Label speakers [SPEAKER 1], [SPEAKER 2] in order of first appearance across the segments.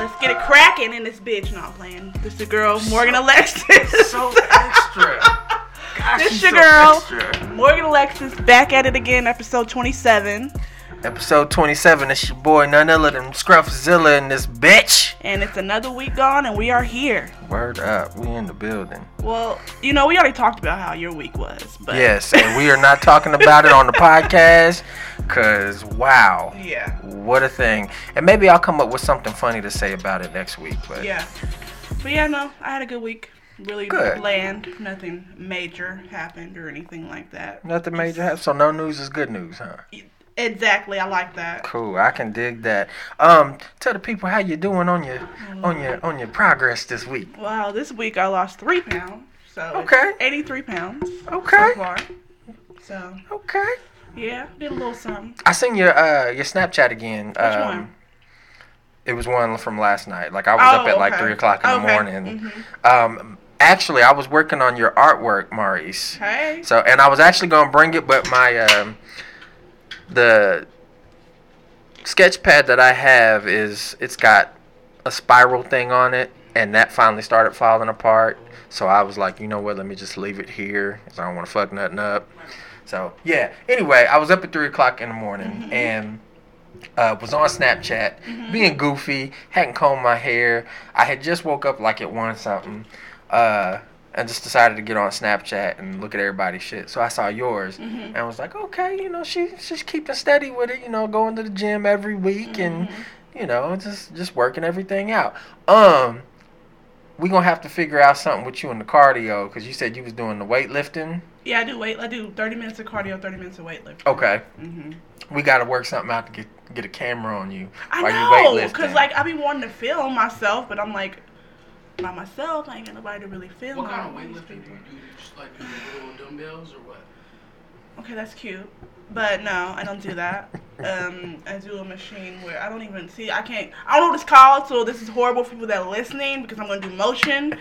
[SPEAKER 1] Let's get it cracking in this bitch. No, I'm playing. This is the girl, Morgan Alexis.
[SPEAKER 2] So extra. Gosh,
[SPEAKER 1] This your
[SPEAKER 2] so
[SPEAKER 1] girl.
[SPEAKER 2] extra.
[SPEAKER 1] Morgan Alexis back at it again, episode 27.
[SPEAKER 2] Episode 27. It's your boy, none other than Scruffzilla in this bitch.
[SPEAKER 1] And it's another week gone, and we are here.
[SPEAKER 2] Word up. We in the building.
[SPEAKER 1] Well, you know, we already talked about how your week was, but
[SPEAKER 2] Yes, and we are not talking about it on the podcast because, wow.
[SPEAKER 1] yeah,
[SPEAKER 2] What a thing. And maybe I'll come up with something funny to say about it next week. But
[SPEAKER 1] yeah. But yeah, no, I had a good week. Really
[SPEAKER 2] Good.
[SPEAKER 1] bland. Nothing major happened or anything like that.
[SPEAKER 2] nothing major happened. So no news is good news, huh?
[SPEAKER 1] Exactly, I like that.
[SPEAKER 2] Cool. I can dig that. Um, tell the people how you doing on your on your on your progress this week.
[SPEAKER 1] Wow, this week I lost three pounds. So
[SPEAKER 2] Okay.
[SPEAKER 1] 83 pounds
[SPEAKER 2] Okay.
[SPEAKER 1] so far. So
[SPEAKER 2] Okay.
[SPEAKER 1] yeah, did a little something.
[SPEAKER 2] I seen your uh your Snapchat again.
[SPEAKER 1] Which
[SPEAKER 2] um,
[SPEAKER 1] one?
[SPEAKER 2] It was one from last night. Like I was up
[SPEAKER 1] Oh,
[SPEAKER 2] at like three o'clock in the morning.
[SPEAKER 1] Okay.
[SPEAKER 2] morning. Um, actually, I was working on your artwork, Maurice.
[SPEAKER 1] Hey.
[SPEAKER 2] So, and I was actually gonna bring it, but my um, the sketch pad that I have is it's got a spiral thing on it, and that finally started falling apart. So I was like, you know what? Let me just leave it here, cause I don't want to fuck nothing up. So yeah. Anyway, I was up at three o'clock in the morning and. Uh, was on Snapchat, being goofy, hadn't combed my hair. I had just woke up like at one something, uh, and just decided to get on Snapchat and look at everybody's shit. So I saw yours, and I was like, okay, you know, she she's keeping steady with it. You know, going to the gym every week, and you know, just just working everything out. Um, we gonna have to figure out something with you in the cardio because you said you was doing the weightlifting.
[SPEAKER 1] Yeah, I do weight. I do 30 minutes of cardio, 30 minutes of weightlifting.
[SPEAKER 2] Okay,
[SPEAKER 1] hmm
[SPEAKER 2] we got to work something out to get get a camera on you
[SPEAKER 1] I know,
[SPEAKER 2] weightlifting.
[SPEAKER 1] cause like I be wanting to film myself, but I'm like, by myself, I ain't got nobody to really film.
[SPEAKER 3] What kind of weightlifting do you do? Just like do little dumbbells or what?
[SPEAKER 1] Okay, that's cute. But no, I don't do that. Um, I do a machine where I don't even see. I can't. I don't know what it's called. So this is horrible for people that are listening because I'm gonna do motion.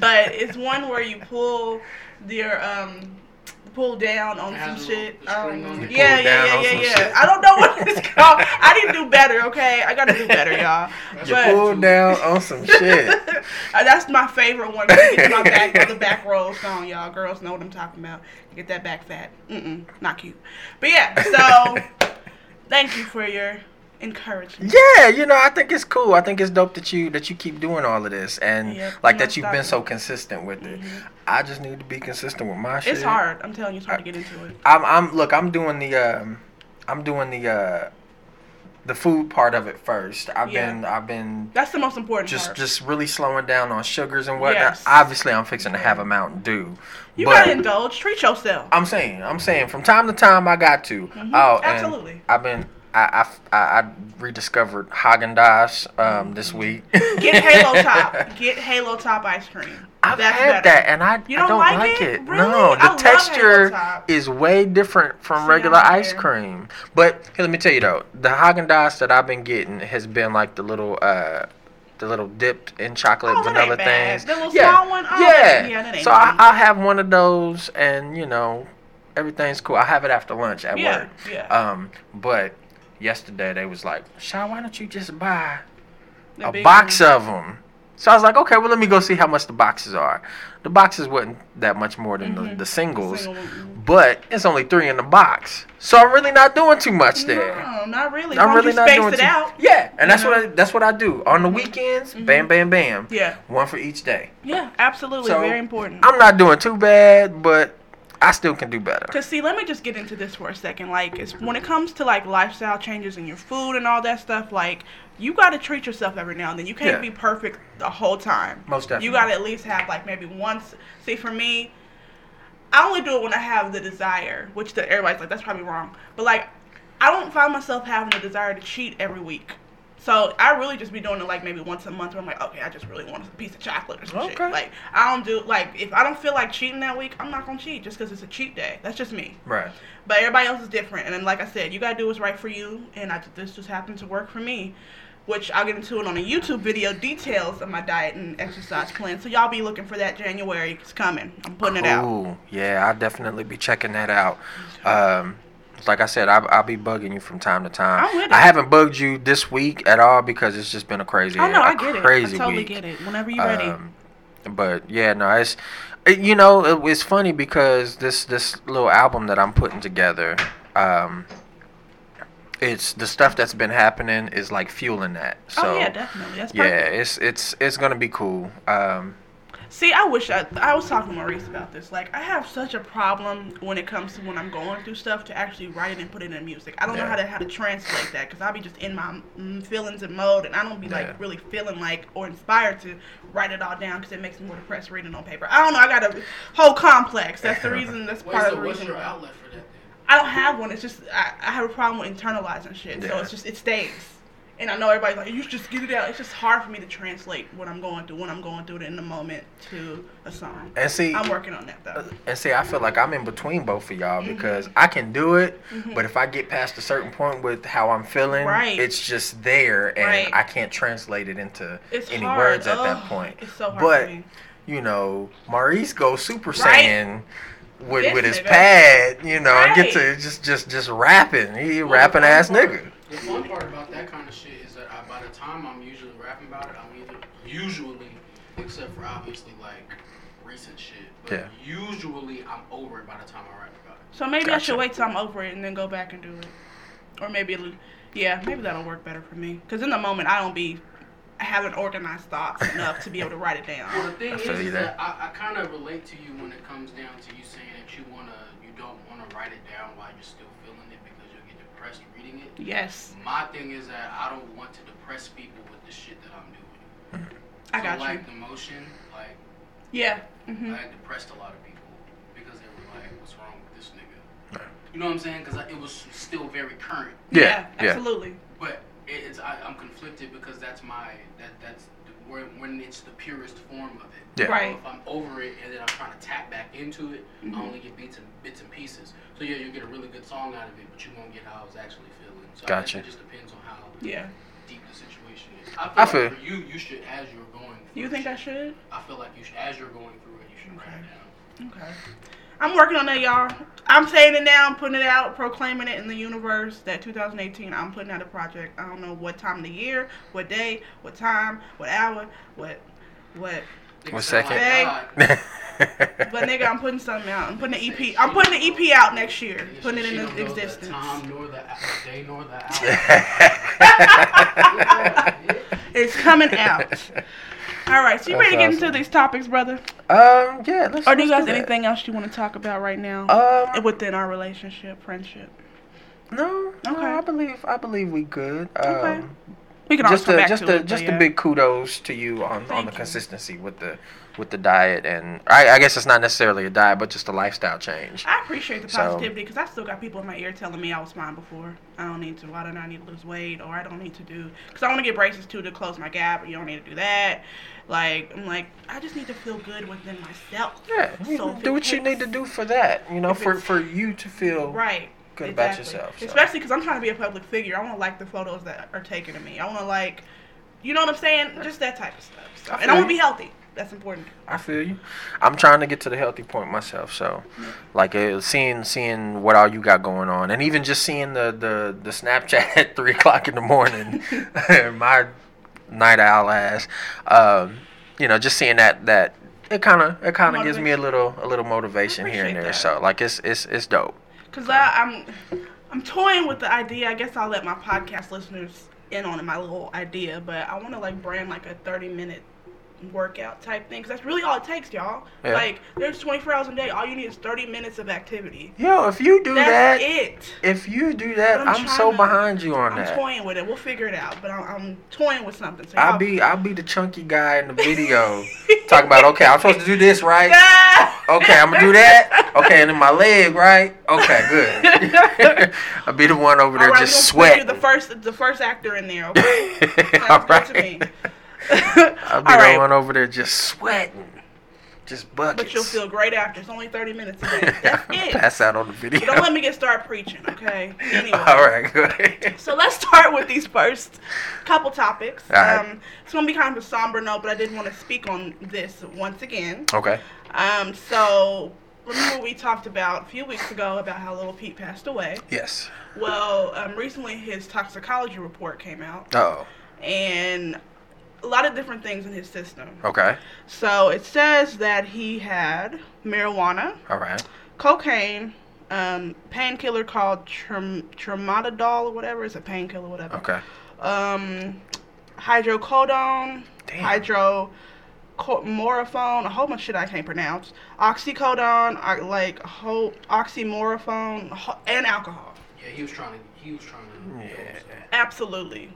[SPEAKER 1] But it's one where you pull your um, pull down on some shit.
[SPEAKER 3] little
[SPEAKER 1] I
[SPEAKER 3] spring
[SPEAKER 1] don't
[SPEAKER 3] on
[SPEAKER 1] know.
[SPEAKER 3] it.
[SPEAKER 1] Yeah, yeah, yeah, yeah, yeah. I don't know what it's called. I need to do better. Okay, I gotta do better, y'all.
[SPEAKER 2] You
[SPEAKER 1] But-
[SPEAKER 2] pulled down on some shit.
[SPEAKER 1] Uh, that's my favorite one. Get my back, the back rolls on, y'all. Girls know what I'm talking about. Get that back fat. Mm-mm, not cute. But yeah, so thank you for your encouragement.
[SPEAKER 2] Yeah, you know, I think it's cool. I think it's dope that you that you keep doing all of this and
[SPEAKER 1] Yep,
[SPEAKER 2] like that you've been so consistent with it. I just need to be consistent with my shit.
[SPEAKER 1] It's hard. I'm telling you, it's hard to get into it.
[SPEAKER 2] I'm I'm look, I'm doing the um I'm doing the uh the food part of it first. I've
[SPEAKER 1] Yeah.
[SPEAKER 2] been I've been
[SPEAKER 1] That's the most important
[SPEAKER 2] just
[SPEAKER 1] part.
[SPEAKER 2] just really slowing down on sugars and whatnot.
[SPEAKER 1] Yes.
[SPEAKER 2] Obviously, I'm fixing to have a Mountain Dew.
[SPEAKER 1] you gotta indulge. Treat yourself.
[SPEAKER 2] I'm saying, I'm saying, from time to time, I got to. Oh,
[SPEAKER 1] Mm-hmm. Absolutely.
[SPEAKER 2] I've been, I, I, I, I rediscovered Haagen Dazs um, this week.
[SPEAKER 1] Get Halo Top. Get Halo Top ice cream.
[SPEAKER 2] I've
[SPEAKER 1] That's
[SPEAKER 2] had
[SPEAKER 1] better.
[SPEAKER 2] that, and I,
[SPEAKER 1] You
[SPEAKER 2] I
[SPEAKER 1] don't
[SPEAKER 2] don't
[SPEAKER 1] like
[SPEAKER 2] like,
[SPEAKER 1] it?
[SPEAKER 2] it.
[SPEAKER 1] Really?
[SPEAKER 2] No, the
[SPEAKER 1] love
[SPEAKER 2] texture is way different from
[SPEAKER 1] See,
[SPEAKER 2] regular ice
[SPEAKER 1] here.
[SPEAKER 2] cream. But here, let me tell you though, the Haagen Dazs that I've been getting has been like the little, uh, the little dipped in chocolate
[SPEAKER 1] Oh,
[SPEAKER 2] vanilla things.
[SPEAKER 1] The little
[SPEAKER 2] yeah,
[SPEAKER 1] small one? Oh,
[SPEAKER 2] yeah.
[SPEAKER 1] yeah,
[SPEAKER 2] so I. I'll have one of those, and you know, everything's cool. I have it after lunch at
[SPEAKER 1] Yeah,
[SPEAKER 2] work.
[SPEAKER 1] yeah.
[SPEAKER 2] Um, but yesterday they was like, "Shaw, why don't you just buy
[SPEAKER 1] The
[SPEAKER 2] a box
[SPEAKER 1] one.
[SPEAKER 2] of them?" So I was like, "Okay, well, let me go see how much the boxes are." The boxes wasn't that much more than the, the singles,
[SPEAKER 1] Mm-hmm. Single
[SPEAKER 2] but it's only three in the box, so I'm really not doing too much there.
[SPEAKER 1] No, not really.
[SPEAKER 2] I'm really not
[SPEAKER 1] space
[SPEAKER 2] doing
[SPEAKER 1] it
[SPEAKER 2] too.
[SPEAKER 1] out.
[SPEAKER 2] Yeah, and that's
[SPEAKER 1] You
[SPEAKER 2] what? I, that's what I do on the weekends. Bam, bam, bam.
[SPEAKER 1] Yeah.
[SPEAKER 2] one for each day.
[SPEAKER 1] Yeah, absolutely.
[SPEAKER 2] So,
[SPEAKER 1] Very important.
[SPEAKER 2] I'm not doing too bad, but I still can do better.
[SPEAKER 1] Cause see, let me just get into this for a second. Like, it's when it comes to like lifestyle changes in your food and all that stuff, like you gotta treat yourself every now and then. You can't
[SPEAKER 2] Yeah.
[SPEAKER 1] be perfect the whole time.
[SPEAKER 2] Most definitely.
[SPEAKER 1] You gotta at least have like maybe once. See, for me, I only do it when I have the desire, which the, everybody's like that's probably wrong. But like, I don't find myself having the desire to cheat every week. So I really just be doing it like maybe once a month where I'm like, okay, I just really want a piece of chocolate or some shit. Like I don't do like if I don't feel like cheating that week, I'm not gonna cheat just because it's a cheat day. That's just me.
[SPEAKER 2] Right.
[SPEAKER 1] But everybody else is different, and then like I said, you gotta do what's right for you, and I, this just happened to work for me. Which I'll get into it on a YouTube video, details of my diet and exercise plan. So y'all be looking for that January. It's coming. I'm putting it out.
[SPEAKER 2] Cool. Yeah, I'll definitely be checking that out. Um, like I said, I, I'll be bugging you from time to time.
[SPEAKER 1] I'm with it.
[SPEAKER 2] I haven't bugged you this week at all because it's just been a crazy,
[SPEAKER 1] Oh no,
[SPEAKER 2] a
[SPEAKER 1] I get it. I
[SPEAKER 2] crazy
[SPEAKER 1] totally
[SPEAKER 2] week.
[SPEAKER 1] get it. Whenever you're ready.
[SPEAKER 2] Um, but yeah, no, it's it- you know it, it's funny because this this little album that I'm putting together, um, it's the stuff that's been happening is like fueling that. So
[SPEAKER 1] oh yeah, definitely. That's
[SPEAKER 2] yeah, it's it's it's gonna be cool. Um,
[SPEAKER 1] See, I wish I I was talking to Maurice about this. Like, I have such a problem when it comes to when I'm going through stuff to actually write it and put it in music. I don't know how to how to translate that because I'll be just in my mm, feelings and mode, and I don't be
[SPEAKER 2] Yeah.
[SPEAKER 1] like really feeling like or inspired to write it all down because it makes me more depressed reading on paper. I don't know. I got a whole complex. That's the reason. That's part
[SPEAKER 3] so
[SPEAKER 1] of the
[SPEAKER 3] what's
[SPEAKER 1] reason.
[SPEAKER 3] your outlet for that?
[SPEAKER 1] I don't have one. It's just I, I have a problem with internalizing shit.
[SPEAKER 2] Yeah.
[SPEAKER 1] So it's just it stays. And I know everybody's like, you just get it out. It's just hard for me to translate what I'm going through when I'm going through it in the moment to a song.
[SPEAKER 2] and see,
[SPEAKER 1] I'm working on that though.
[SPEAKER 2] And see, I feel like I'm in between both of y'all
[SPEAKER 1] Mm-hmm.
[SPEAKER 2] because I can do it, but if I get past a certain point with how I'm feeling,
[SPEAKER 1] Right.
[SPEAKER 2] it's just there, and
[SPEAKER 1] Right.
[SPEAKER 2] I can't translate it into
[SPEAKER 1] It's
[SPEAKER 2] any
[SPEAKER 1] hard.
[SPEAKER 2] words at that point.
[SPEAKER 1] it's so hard
[SPEAKER 2] But
[SPEAKER 1] for me.
[SPEAKER 2] you know, Maurice goes Super
[SPEAKER 1] Right.
[SPEAKER 2] Saiyan with with his pad, you know, and get to just just just rapping. He
[SPEAKER 3] Well,
[SPEAKER 2] rapping ass nigga.
[SPEAKER 3] The fun part about that kind of shit is that I, by the time I'm usually rapping about it, I'm either usually, except for obviously like recent shit, but
[SPEAKER 2] Yeah.
[SPEAKER 3] usually I'm over it by the time I rap about it.
[SPEAKER 1] So maybe I should wait till I'm over it and then go back and do it. Or maybe, yeah, maybe that'll work better for me. Because in the moment, I don't be having organized thoughts enough to be able to write it
[SPEAKER 3] Well,
[SPEAKER 1] down.
[SPEAKER 3] the thing
[SPEAKER 2] I
[SPEAKER 3] is,
[SPEAKER 2] feel you
[SPEAKER 3] is
[SPEAKER 2] there.
[SPEAKER 3] that I, I kind of relate to you when it comes down to you saying that you wanna, you don't wanna write it down while you're still feeling it because you'll get depressed reading it.
[SPEAKER 1] Yes,
[SPEAKER 3] My thing is that I don't want to depress people with the shit that I'm doing.
[SPEAKER 1] I
[SPEAKER 3] so
[SPEAKER 1] got you.
[SPEAKER 3] like the motion, like
[SPEAKER 1] Yeah. hmm
[SPEAKER 3] I depressed a lot of people because they were like, "What's wrong with this nigga?" You know what I'm saying? Because it was still very current.
[SPEAKER 2] Yeah, yeah.
[SPEAKER 1] absolutely.
[SPEAKER 3] But it- it's I, I'm conflicted because that's my that that's the, where, when it's the purest form of it.
[SPEAKER 2] Yeah.
[SPEAKER 1] Right.
[SPEAKER 3] If I'm over it and then I'm trying to tap back into it,
[SPEAKER 1] Mhm.
[SPEAKER 3] I only get bits and bits and pieces. So yeah, you'll get a really good song out of it, but you won't get how I was actually feeling. So
[SPEAKER 2] Gotcha.
[SPEAKER 3] I it just depends on how
[SPEAKER 1] Yeah.
[SPEAKER 3] deep the situation is. I feel,
[SPEAKER 2] I
[SPEAKER 3] like
[SPEAKER 2] feel-
[SPEAKER 3] for you, you should as you're going. Through
[SPEAKER 1] You think I should?
[SPEAKER 3] I feel like you should, as you're going through it, you should write it down.
[SPEAKER 1] Okay. I'm working on that, y'all. I'm saying it now. I'm putting it out, proclaiming it in the universe that 2018, I'm putting out a project. I don't know what time of the year, what day, what time, what hour, what, what.
[SPEAKER 3] Nigga
[SPEAKER 2] One second.
[SPEAKER 1] Hey. But nigga, I'm putting something out. I'm putting the EP. I'm putting the EP out next year. Putting it
[SPEAKER 3] she
[SPEAKER 1] in
[SPEAKER 3] don't the
[SPEAKER 1] existence.
[SPEAKER 3] time nor the day nor the hour.
[SPEAKER 1] It's coming out. All right. So you
[SPEAKER 2] That's
[SPEAKER 1] ready to get
[SPEAKER 2] awesome.
[SPEAKER 1] into these topics, brother?
[SPEAKER 2] um, yeah. Let's,
[SPEAKER 1] Or do you guys
[SPEAKER 2] that.
[SPEAKER 1] anything else you want to talk about right now
[SPEAKER 2] Um,
[SPEAKER 1] within our relationship, friendship?
[SPEAKER 2] no, no,
[SPEAKER 1] Okay.
[SPEAKER 2] I believe I believe we good. Um,
[SPEAKER 1] Okay. We can
[SPEAKER 2] just a
[SPEAKER 1] back
[SPEAKER 2] just
[SPEAKER 1] to
[SPEAKER 2] a just a big kudos to you on on the
[SPEAKER 1] you.
[SPEAKER 2] consistency with the with the diet and I, I guess it's not necessarily a diet but just a lifestyle change.
[SPEAKER 1] I appreciate the positivity because I still got people in my ear telling me I was fine before. I don't need to. Why don't I need to lose weight? Or I don't need to do because I want to get braces too to close my gap. You don't need to do that. Like I'm like I just need to feel good within myself.
[SPEAKER 2] Yeah,
[SPEAKER 1] So
[SPEAKER 2] do what you need to do for that. You know, for for you to feel
[SPEAKER 1] Right.
[SPEAKER 2] good about yourself. so.
[SPEAKER 1] Especially because I'm trying to be a public figure. I want to like the photos that are taken of me. I want to like, you know what I'm saying? Just that type of stuff. So, and I want to be healthy. That's important.
[SPEAKER 2] I feel you. I'm trying to get to the healthy point myself. So, like, uh, seeing seeing what all you got going on, and even just seeing the the the Snapchat at three o'clock in the morning, my night owl ass. Um, you know, just seeing that that it kind of it kind of gives me a little a little motivation here and there.
[SPEAKER 1] that.
[SPEAKER 2] So, like, it's it's it's dope.
[SPEAKER 1] Cause I, I'm, I'm toying with the idea. I guess I'll let my podcast listeners in on it, my little idea. But I want to like brand like a 30 minute workout type thing. Cause that's really all it takes, y'all.
[SPEAKER 2] Yeah.
[SPEAKER 1] Like there's 24 hours a day. All you need is 30 minutes of activity.
[SPEAKER 2] Yo, if you do
[SPEAKER 1] That's
[SPEAKER 2] that,
[SPEAKER 1] it.
[SPEAKER 2] if you do that,
[SPEAKER 1] But I'm
[SPEAKER 2] I'm, so
[SPEAKER 1] to-
[SPEAKER 2] behind you on
[SPEAKER 1] I'm
[SPEAKER 2] that.
[SPEAKER 1] toying with it. We'll figure it out. But I'm, I'm toying with something. So
[SPEAKER 2] I'll be I'll be the chunky guy in the video talking about okay, I'm supposed to do this right. Okay, I'm gonna do that. Okay, and then my leg, right? Okay, good. I'll be the one over there
[SPEAKER 1] right,
[SPEAKER 2] just
[SPEAKER 1] we're gonna you
[SPEAKER 2] sweating.
[SPEAKER 1] the first, the first actor in there. Okay.
[SPEAKER 2] All
[SPEAKER 1] good to me.
[SPEAKER 2] I'll be
[SPEAKER 1] right.
[SPEAKER 2] one over there just sweating, just buckets.
[SPEAKER 1] But you'll feel great after. It's only 30 minutes a day. That's it.
[SPEAKER 2] Pass out on the video.
[SPEAKER 1] Don't let me get started preaching, okay? Anyway.
[SPEAKER 2] All right, good.
[SPEAKER 1] So let's start with these first couple topics.
[SPEAKER 2] All right.
[SPEAKER 1] Um, it's gonna be kind of a somber note, but I did want to speak on this once again.
[SPEAKER 2] Okay.
[SPEAKER 1] Um, so remember we talked about a few weeks ago about how little Pete passed away.
[SPEAKER 2] Yes.
[SPEAKER 1] Well, um, recently his toxicology report came out,
[SPEAKER 2] Oh.
[SPEAKER 1] and a lot of different things in his system.
[SPEAKER 2] Okay.
[SPEAKER 1] So it says that he had marijuana,
[SPEAKER 2] All right.
[SPEAKER 1] cocaine, um, painkiller called trim- tramadol or whatever. It's a painkiller, whatever.
[SPEAKER 2] Okay.
[SPEAKER 1] Um, hydrocodone,
[SPEAKER 2] Damn.
[SPEAKER 1] hydromorphone, a whole bunch of shit I can't pronounce. Oxycodone, like whole oxymorphone, and alcohol.
[SPEAKER 3] Yeah, he was trying to. He was trying to.
[SPEAKER 2] Yeah.
[SPEAKER 1] Absolutely.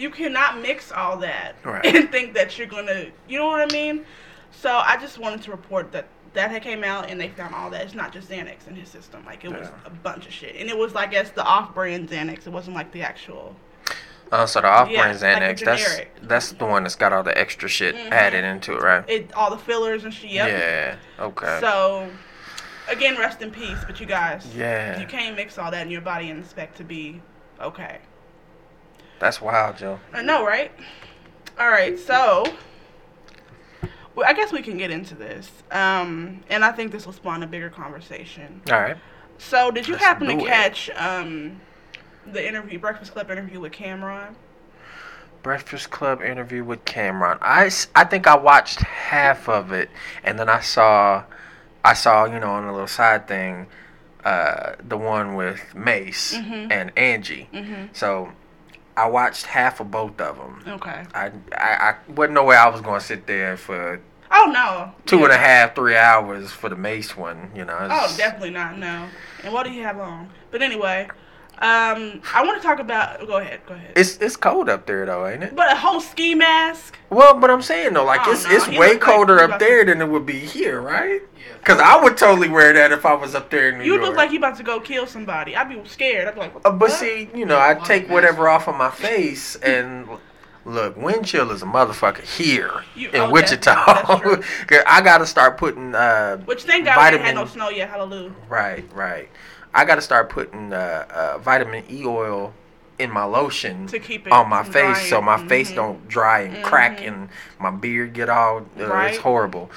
[SPEAKER 1] You cannot mix all that
[SPEAKER 2] Right.
[SPEAKER 1] and think that you're gonna, you know what I mean? So I just wanted to report that that had came out and they found all that. It's not just Xanax in his system. Like it was
[SPEAKER 2] Yeah.
[SPEAKER 1] a bunch of shit, and it was I guess the off-brand Xanax. It wasn't like the actual.
[SPEAKER 2] Oh, so the off-brand
[SPEAKER 1] Yeah, like
[SPEAKER 2] Xanax, that's
[SPEAKER 1] generic.
[SPEAKER 2] that's the one that's got all the extra shit
[SPEAKER 1] Mhm.
[SPEAKER 2] added into it, right?
[SPEAKER 1] It all the fillers and shit. Yep.
[SPEAKER 2] Yeah. Okay.
[SPEAKER 1] So, again, rest in peace. But you guys,
[SPEAKER 2] yeah.
[SPEAKER 1] you can't mix all that in your body and expect to be okay.
[SPEAKER 2] That's wild, Joe.
[SPEAKER 1] I know, right? All right, so well, I guess we can get into this, um, and I think this will spawn a bigger conversation.
[SPEAKER 2] All right.
[SPEAKER 1] So, did you
[SPEAKER 2] Let's
[SPEAKER 1] happen to catch um, the interview, Breakfast Club interview with Cam'ron?
[SPEAKER 2] Breakfast Club interview with Cam'ron. I, I think I watched half of it, and then I saw, I saw you know on a little side thing, uh, the one with Mase
[SPEAKER 1] Mhm.
[SPEAKER 2] and Angie.
[SPEAKER 1] Mm-hmm.
[SPEAKER 2] So, I watched half of both of them.
[SPEAKER 1] Okay.
[SPEAKER 2] I, I, I wasn't no way I was gonna sit there for
[SPEAKER 1] Oh no.
[SPEAKER 2] two and a half, three hours for the Mase one. You know.
[SPEAKER 1] Oh, definitely not. No. And what do you have on? But anyway, um, I want to talk about. Go ahead. Go ahead.
[SPEAKER 2] It's it's cold up there though, ain't it?
[SPEAKER 1] But a whole ski mask.
[SPEAKER 2] Well, but I'm saying though, like
[SPEAKER 1] Oh,
[SPEAKER 2] it's
[SPEAKER 1] no,
[SPEAKER 2] it's
[SPEAKER 1] he
[SPEAKER 2] way
[SPEAKER 1] looked like
[SPEAKER 2] colder up there
[SPEAKER 1] to-
[SPEAKER 2] than it would be here, right?
[SPEAKER 3] Yeah.
[SPEAKER 2] Because I would totally wear that if I was up there in New
[SPEAKER 1] You
[SPEAKER 2] York.
[SPEAKER 1] look like you about to go kill somebody. I'd be scared. I'd be like, what
[SPEAKER 2] Uh, but
[SPEAKER 1] fuck?
[SPEAKER 2] see, you know, I take whatever off of my face and look. Wind chill is a motherfucker here
[SPEAKER 1] You-
[SPEAKER 2] in
[SPEAKER 1] oh,
[SPEAKER 2] Wichita.
[SPEAKER 1] that's- that's
[SPEAKER 2] I got to start putting uh,
[SPEAKER 1] Which thank God we ain't had
[SPEAKER 2] vitamin-
[SPEAKER 1] no snow yet. Hallelujah.
[SPEAKER 2] right, right. I got to start putting uh, uh, vitamin E oil in my lotion
[SPEAKER 1] To keep it
[SPEAKER 2] on my face so my face
[SPEAKER 1] Mhm.
[SPEAKER 2] don't dry and crack
[SPEAKER 1] Mhm.
[SPEAKER 2] and my beard get all uh,
[SPEAKER 1] Right.
[SPEAKER 2] it's horrible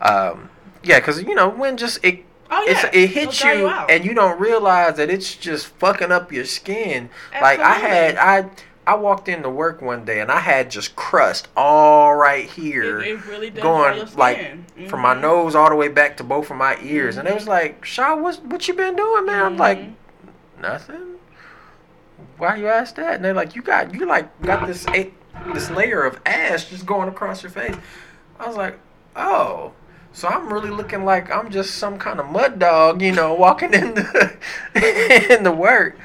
[SPEAKER 2] um yeah because you know when just it
[SPEAKER 1] Oh
[SPEAKER 2] it's,
[SPEAKER 1] yeah.
[SPEAKER 2] it hits
[SPEAKER 1] It'll
[SPEAKER 2] you, and you don't realize that it's just fucking up your skin like i had i i walked into work one day and i had just crust all right here
[SPEAKER 1] It, it really does
[SPEAKER 2] going like
[SPEAKER 1] skin.
[SPEAKER 2] from my
[SPEAKER 1] Mhm.
[SPEAKER 2] nose all the way back to both of my ears and it was like shaw what's what you been doing man i'm like
[SPEAKER 1] Mhm.
[SPEAKER 2] nothing. Why you ask that? And they're like, you got you like got this this layer of ash just going across your face. I was like, oh, so I'm really looking like I'm just some kind of mud dog, you know, walking in the in the work.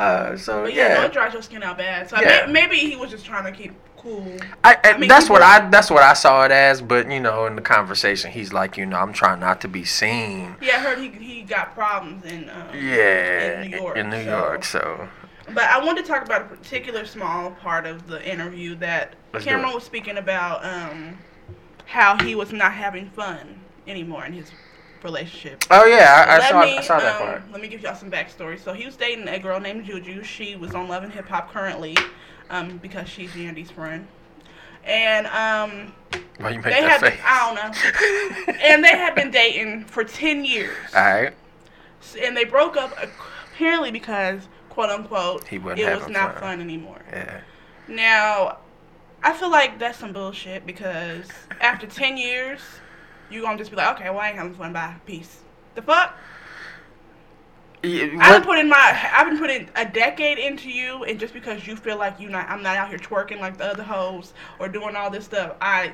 [SPEAKER 2] Uh, so
[SPEAKER 1] But yeah, no,
[SPEAKER 2] yeah,
[SPEAKER 1] it dries your skin out bad. So
[SPEAKER 2] Yeah.
[SPEAKER 1] may, maybe he was just trying to keep cool.
[SPEAKER 2] I, I,
[SPEAKER 1] mean,
[SPEAKER 2] that's what I that's what I saw it as. But you know, in the conversation, he's like, you know, I'm trying not to be seen.
[SPEAKER 1] Yeah, I heard he he got problems in um,
[SPEAKER 2] Yeah,
[SPEAKER 1] in New York.
[SPEAKER 2] in New
[SPEAKER 1] so-
[SPEAKER 2] York. So
[SPEAKER 1] But I wanted to talk about a particular small part of the interview that
[SPEAKER 2] Let's Cam'ron
[SPEAKER 1] was speaking about um, how he was not having fun anymore in his relationship.
[SPEAKER 2] oh yeah, I, I saw
[SPEAKER 1] me,
[SPEAKER 2] I saw that
[SPEAKER 1] um,
[SPEAKER 2] part.
[SPEAKER 1] Let me give y'all some backstory. So he was dating a girl named Juju. She was on Love and Hip Hop currently, um, because she's Yandy's friend. And um,
[SPEAKER 2] you make
[SPEAKER 1] they had
[SPEAKER 2] face?
[SPEAKER 1] I don't know. and they had been dating for ten years.
[SPEAKER 2] All right.
[SPEAKER 1] And they broke up uh, apparently because quote unquote
[SPEAKER 2] He
[SPEAKER 1] it was not
[SPEAKER 2] fun.
[SPEAKER 1] fun anymore.
[SPEAKER 2] Yeah.
[SPEAKER 1] Now, I feel like that's some bullshit because after 10 years, you going to just be like, okay, well, I ain't having fun. Bye. Peace. The fuck?
[SPEAKER 2] Yeah,
[SPEAKER 1] I've been putting my, I've been putting a decade into you, and just because you feel like you not, I'm not out here twerking like the other hoes or doing all this stuff, I,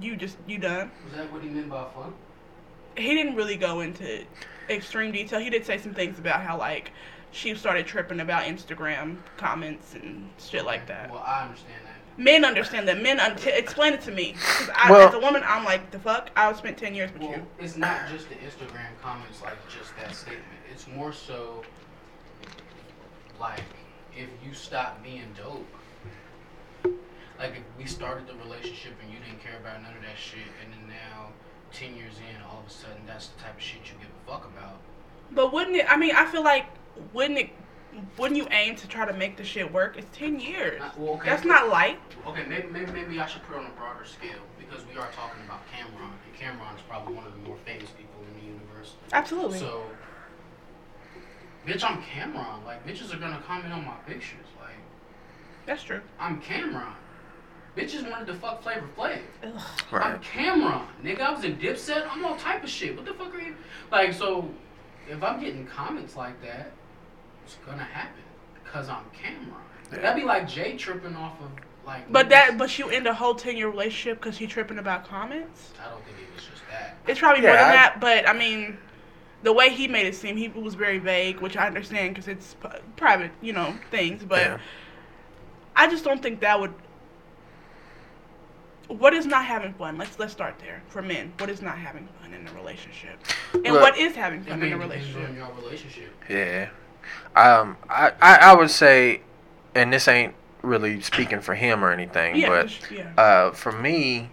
[SPEAKER 1] you just, you done.
[SPEAKER 3] Was that what he meant by fun?
[SPEAKER 1] He didn't really go into extreme detail. He did say some things about how like she started tripping about Instagram comments and shit like that.
[SPEAKER 3] Well, I understand that.
[SPEAKER 1] Men understand that. Men un- t- explain it to me. I,
[SPEAKER 2] Well-
[SPEAKER 1] as a woman, I'm like, the fuck? I spent ten years with
[SPEAKER 3] Well,
[SPEAKER 1] you.
[SPEAKER 3] it's not just the Instagram comments, like just that statement. It's more so like if you stop being dope. Like if we started the relationship and you didn't care about none of that shit, and then now, ten years in, all of a sudden that's the type of shit you give a fuck about.
[SPEAKER 1] But wouldn't it? I mean, I feel like wouldn't it? Wouldn't you aim to try to make the shit work? It's ten years.
[SPEAKER 3] Uh, well, okay.
[SPEAKER 1] That's not light.
[SPEAKER 3] Okay, maybe, maybe maybe I should put it on a broader scale because we are talking about Cam'ron, and Cam'ron is probably one of the more famous people in the universe.
[SPEAKER 1] Absolutely.
[SPEAKER 3] So, bitch, I'm Cam'ron. Like, bitches are gonna comment on my pictures. Like,
[SPEAKER 1] That's true.
[SPEAKER 3] I'm Cam'ron. Bitches wanted to fuck Flavor Flav.
[SPEAKER 1] Ugh.
[SPEAKER 3] I'm Cam'ron. Nigga, I was in Dipset. I'm all type of shit. What the fuck are you? Like, so, if I'm getting comments like that, it's gonna happen. Because I'm Cam'ron.
[SPEAKER 2] Yeah.
[SPEAKER 3] That'd be like Jay tripping off of, like.
[SPEAKER 1] But that, but you end a whole ten year relationship because he tripping about comments.
[SPEAKER 3] I don't think it was just that.
[SPEAKER 1] It's probably more than
[SPEAKER 2] I-
[SPEAKER 1] that, but I mean, the way he made it seem, he was very vague, which I understand because it's p- private, you know, things. But
[SPEAKER 2] Yeah.
[SPEAKER 1] I just don't think that would. What is not having fun? Let's let's start there for men. What is not having fun in a relationship, and
[SPEAKER 2] Look-
[SPEAKER 1] what is having fun in a relationship?
[SPEAKER 3] on your relationship.
[SPEAKER 2] Yeah. Um, I, I, I would say, and this ain't really speaking for him or anything,
[SPEAKER 1] Yeah,
[SPEAKER 2] but
[SPEAKER 1] yeah.
[SPEAKER 2] uh, for me,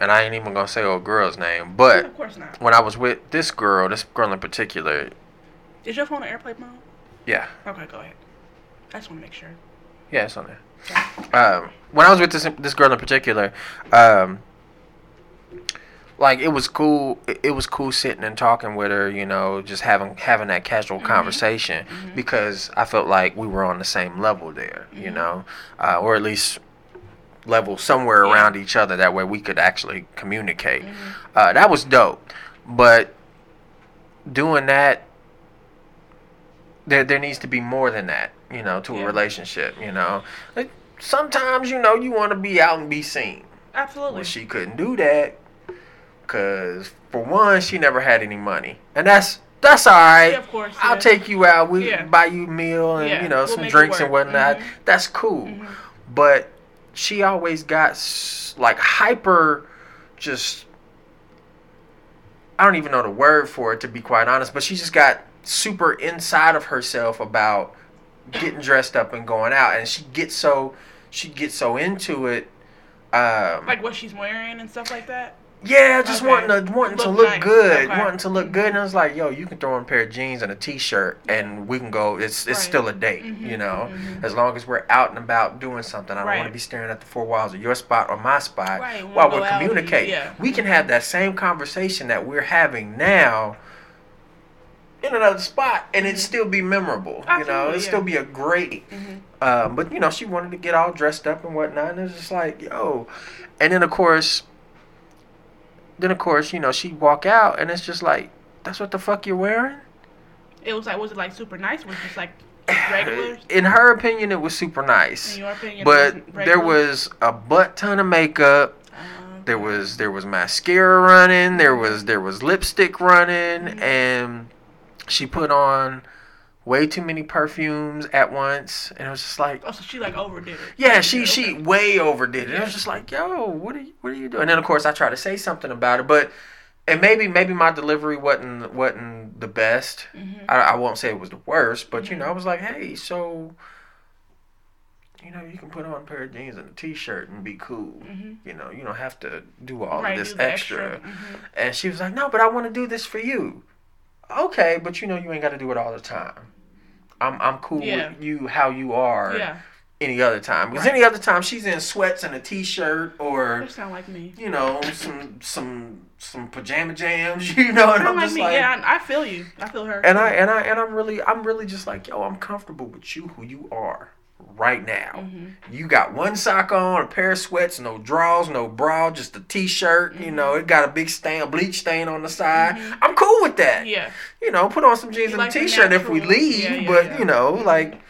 [SPEAKER 2] and I ain't even gonna say old girl's name,
[SPEAKER 1] Yeah,
[SPEAKER 2] but
[SPEAKER 1] not.
[SPEAKER 2] when I was with this girl, this girl in particular,
[SPEAKER 1] Is your phone on airplane mode?
[SPEAKER 2] yeah,
[SPEAKER 1] Okay, go ahead. I just want to make sure.
[SPEAKER 2] yeah, it's on there.
[SPEAKER 1] Okay.
[SPEAKER 2] um, when I was with this this girl in particular, um, like it was cool. It, was cool sitting and talking with her. You know, just having having that casual conversation because I felt like we were on the same level there. You know, uh, or at least level somewhere
[SPEAKER 1] Yeah.
[SPEAKER 2] around each other. That way we could actually communicate. Uh, that was dope. But doing that there there needs to be more than that, you know, to
[SPEAKER 1] Yeah.
[SPEAKER 2] a relationship, you know. Like sometimes, you know, you want to be out and be seen.
[SPEAKER 1] Absolutely.
[SPEAKER 2] Well, she couldn't do that cuz for one, she never had any money. And that's that's all right.
[SPEAKER 1] Yeah, of course,
[SPEAKER 2] I'll
[SPEAKER 1] yeah.
[SPEAKER 2] take you out. We
[SPEAKER 1] Yeah.
[SPEAKER 2] buy you a meal and you know
[SPEAKER 1] we'll
[SPEAKER 2] some drinks and whatnot.
[SPEAKER 1] Mhm.
[SPEAKER 2] That's cool.
[SPEAKER 1] Mhm.
[SPEAKER 2] But she always got like hyper, just I don't even know the word for it to be quite honest. But she just got super inside of herself about getting dressed up and going out, and she gets so she gets so into it. Um,
[SPEAKER 1] like what she's wearing and stuff like that.
[SPEAKER 2] Yeah, just
[SPEAKER 1] Okay.
[SPEAKER 2] wanting to wanting to
[SPEAKER 1] Look
[SPEAKER 2] look
[SPEAKER 1] nice.
[SPEAKER 2] good,
[SPEAKER 1] Okay.
[SPEAKER 2] wanting to look good, and I was like, "Yo, you can throw on a pair of jeans and a t-shirt, and we can go. It's it's
[SPEAKER 1] Right.
[SPEAKER 2] still a date,
[SPEAKER 1] Mhm,
[SPEAKER 2] you know,
[SPEAKER 1] mhm.
[SPEAKER 2] as long as we're out and about doing something. I don't want to be staring at the four walls of your spot or my spot
[SPEAKER 1] Right,
[SPEAKER 2] while we're
[SPEAKER 1] go out and-
[SPEAKER 2] communicating.
[SPEAKER 1] yeah.
[SPEAKER 2] We can have that same conversation that we're having now." In another spot, and it'd still be memorable. you know,
[SPEAKER 1] Absolutely,
[SPEAKER 2] it still
[SPEAKER 1] yeah.
[SPEAKER 2] be a great
[SPEAKER 1] Mhm.
[SPEAKER 2] um, but you know, she wanted to get all dressed up and whatnot, and it's just like, yo. And then of course, then of course, you know, she walk out, and it's just like, that's what the fuck you're wearing.
[SPEAKER 1] It was like, was it like super nice? Was it just like regular?
[SPEAKER 2] In her opinion, it was super nice,
[SPEAKER 1] In your opinion, it
[SPEAKER 2] but there was a butt ton of makeup.
[SPEAKER 1] Uh,
[SPEAKER 2] There was there was mascara running. There was there was lipstick running,
[SPEAKER 1] Mhm.
[SPEAKER 2] and she put on way too many perfumes at once, and it was just like,
[SPEAKER 1] Oh, so she like overdid it.
[SPEAKER 2] Yeah, she she way overdid it. I was just like, yo, what are you what are you doing? And then of course I tried to say something about it, but and maybe maybe my delivery wasn't wasn't the best.
[SPEAKER 1] Mhm.
[SPEAKER 2] I, I won't say it was the worst, but you know I
[SPEAKER 1] Mm-hmm.
[SPEAKER 2] was like, hey, so you know you can put on a pair of jeans and a t-shirt and be cool.
[SPEAKER 1] Mhm.
[SPEAKER 2] You know you don't have to do all
[SPEAKER 1] Right,
[SPEAKER 2] of this
[SPEAKER 1] do the
[SPEAKER 2] extra.
[SPEAKER 1] Mhm.
[SPEAKER 2] And she was like, no, but I want to do this for you. Okay, but you know you ain't got to do it all the time. I'm I'm cool
[SPEAKER 1] Yeah.
[SPEAKER 2] with you how you are
[SPEAKER 1] Yeah,
[SPEAKER 2] any other time. Because
[SPEAKER 1] Right.
[SPEAKER 2] any other time she's in sweats and a t-shirt or
[SPEAKER 1] that sound like me.
[SPEAKER 2] you know some some some pajama jams, you know, and
[SPEAKER 1] Sound
[SPEAKER 2] I'm
[SPEAKER 1] like
[SPEAKER 2] just
[SPEAKER 1] me.
[SPEAKER 2] like,
[SPEAKER 1] yeah, I, I feel you. I feel her.
[SPEAKER 2] and I and I and I'm really I'm really just like yo, I'm comfortable with you who you are right now.
[SPEAKER 1] Mhm.
[SPEAKER 2] You got one sock on, a pair of sweats, no drawers, no bra, just a t-shirt. You know, it got a big stain, a bleach stain on the side.
[SPEAKER 1] Mhm.
[SPEAKER 2] I'm cool with that.
[SPEAKER 1] Yeah,
[SPEAKER 2] You know, put on some jeans
[SPEAKER 1] You
[SPEAKER 2] and
[SPEAKER 1] like
[SPEAKER 2] a t-shirt if we leave,
[SPEAKER 1] yeah, yeah,
[SPEAKER 2] but
[SPEAKER 1] yeah.
[SPEAKER 2] you know,
[SPEAKER 1] Mhm.
[SPEAKER 2] like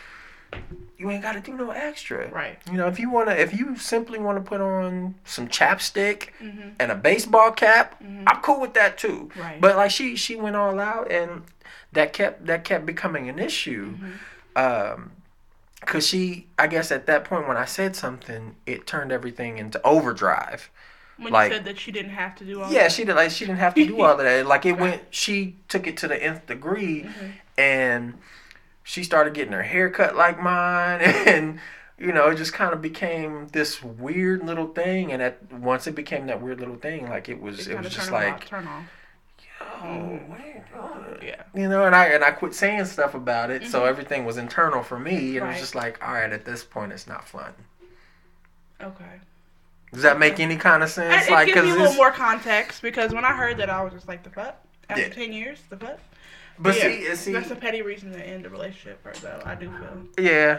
[SPEAKER 2] you ain't got to do no extra.
[SPEAKER 1] right.
[SPEAKER 2] You know, if you wanna, if you simply wanna put on some chapstick
[SPEAKER 1] hmm
[SPEAKER 2] and a baseball cap,
[SPEAKER 1] Mhm.
[SPEAKER 2] I'm cool with that too.
[SPEAKER 1] Right.
[SPEAKER 2] But like she, she went all out, and that kept that kept becoming an issue. Um, cause she, I guess at that point when I said something, it turned everything into overdrive.
[SPEAKER 1] When
[SPEAKER 2] like-
[SPEAKER 1] you said that she didn't have to do all
[SPEAKER 2] Yeah,
[SPEAKER 1] that.
[SPEAKER 2] she did like she didn't have to do all of that. Like it went, she took it to the nth degree,
[SPEAKER 1] Mhm.
[SPEAKER 2] and she started getting her hair cut like mine and you know it just kind of became this weird little thing and at once it became that weird little thing like it was
[SPEAKER 1] It
[SPEAKER 2] it, was just like
[SPEAKER 1] off, turn off.
[SPEAKER 2] Oh what are you doing
[SPEAKER 1] Yeah.
[SPEAKER 2] you know and i and i quit saying stuff about it so
[SPEAKER 1] Mhm.
[SPEAKER 2] everything was internal for me and it was just like all right at this point it's not fun
[SPEAKER 1] Okay.
[SPEAKER 4] Does that make any kind of sense?
[SPEAKER 1] It
[SPEAKER 4] like,
[SPEAKER 1] gives me a little more context because when I heard that, I was just like, the fuck? After
[SPEAKER 4] Yeah.
[SPEAKER 1] 10 years? The fuck?
[SPEAKER 4] but
[SPEAKER 1] Yeah,
[SPEAKER 4] see, it's- see,
[SPEAKER 1] that's a petty reason to end a relationship, or though, I do feel.
[SPEAKER 4] yeah,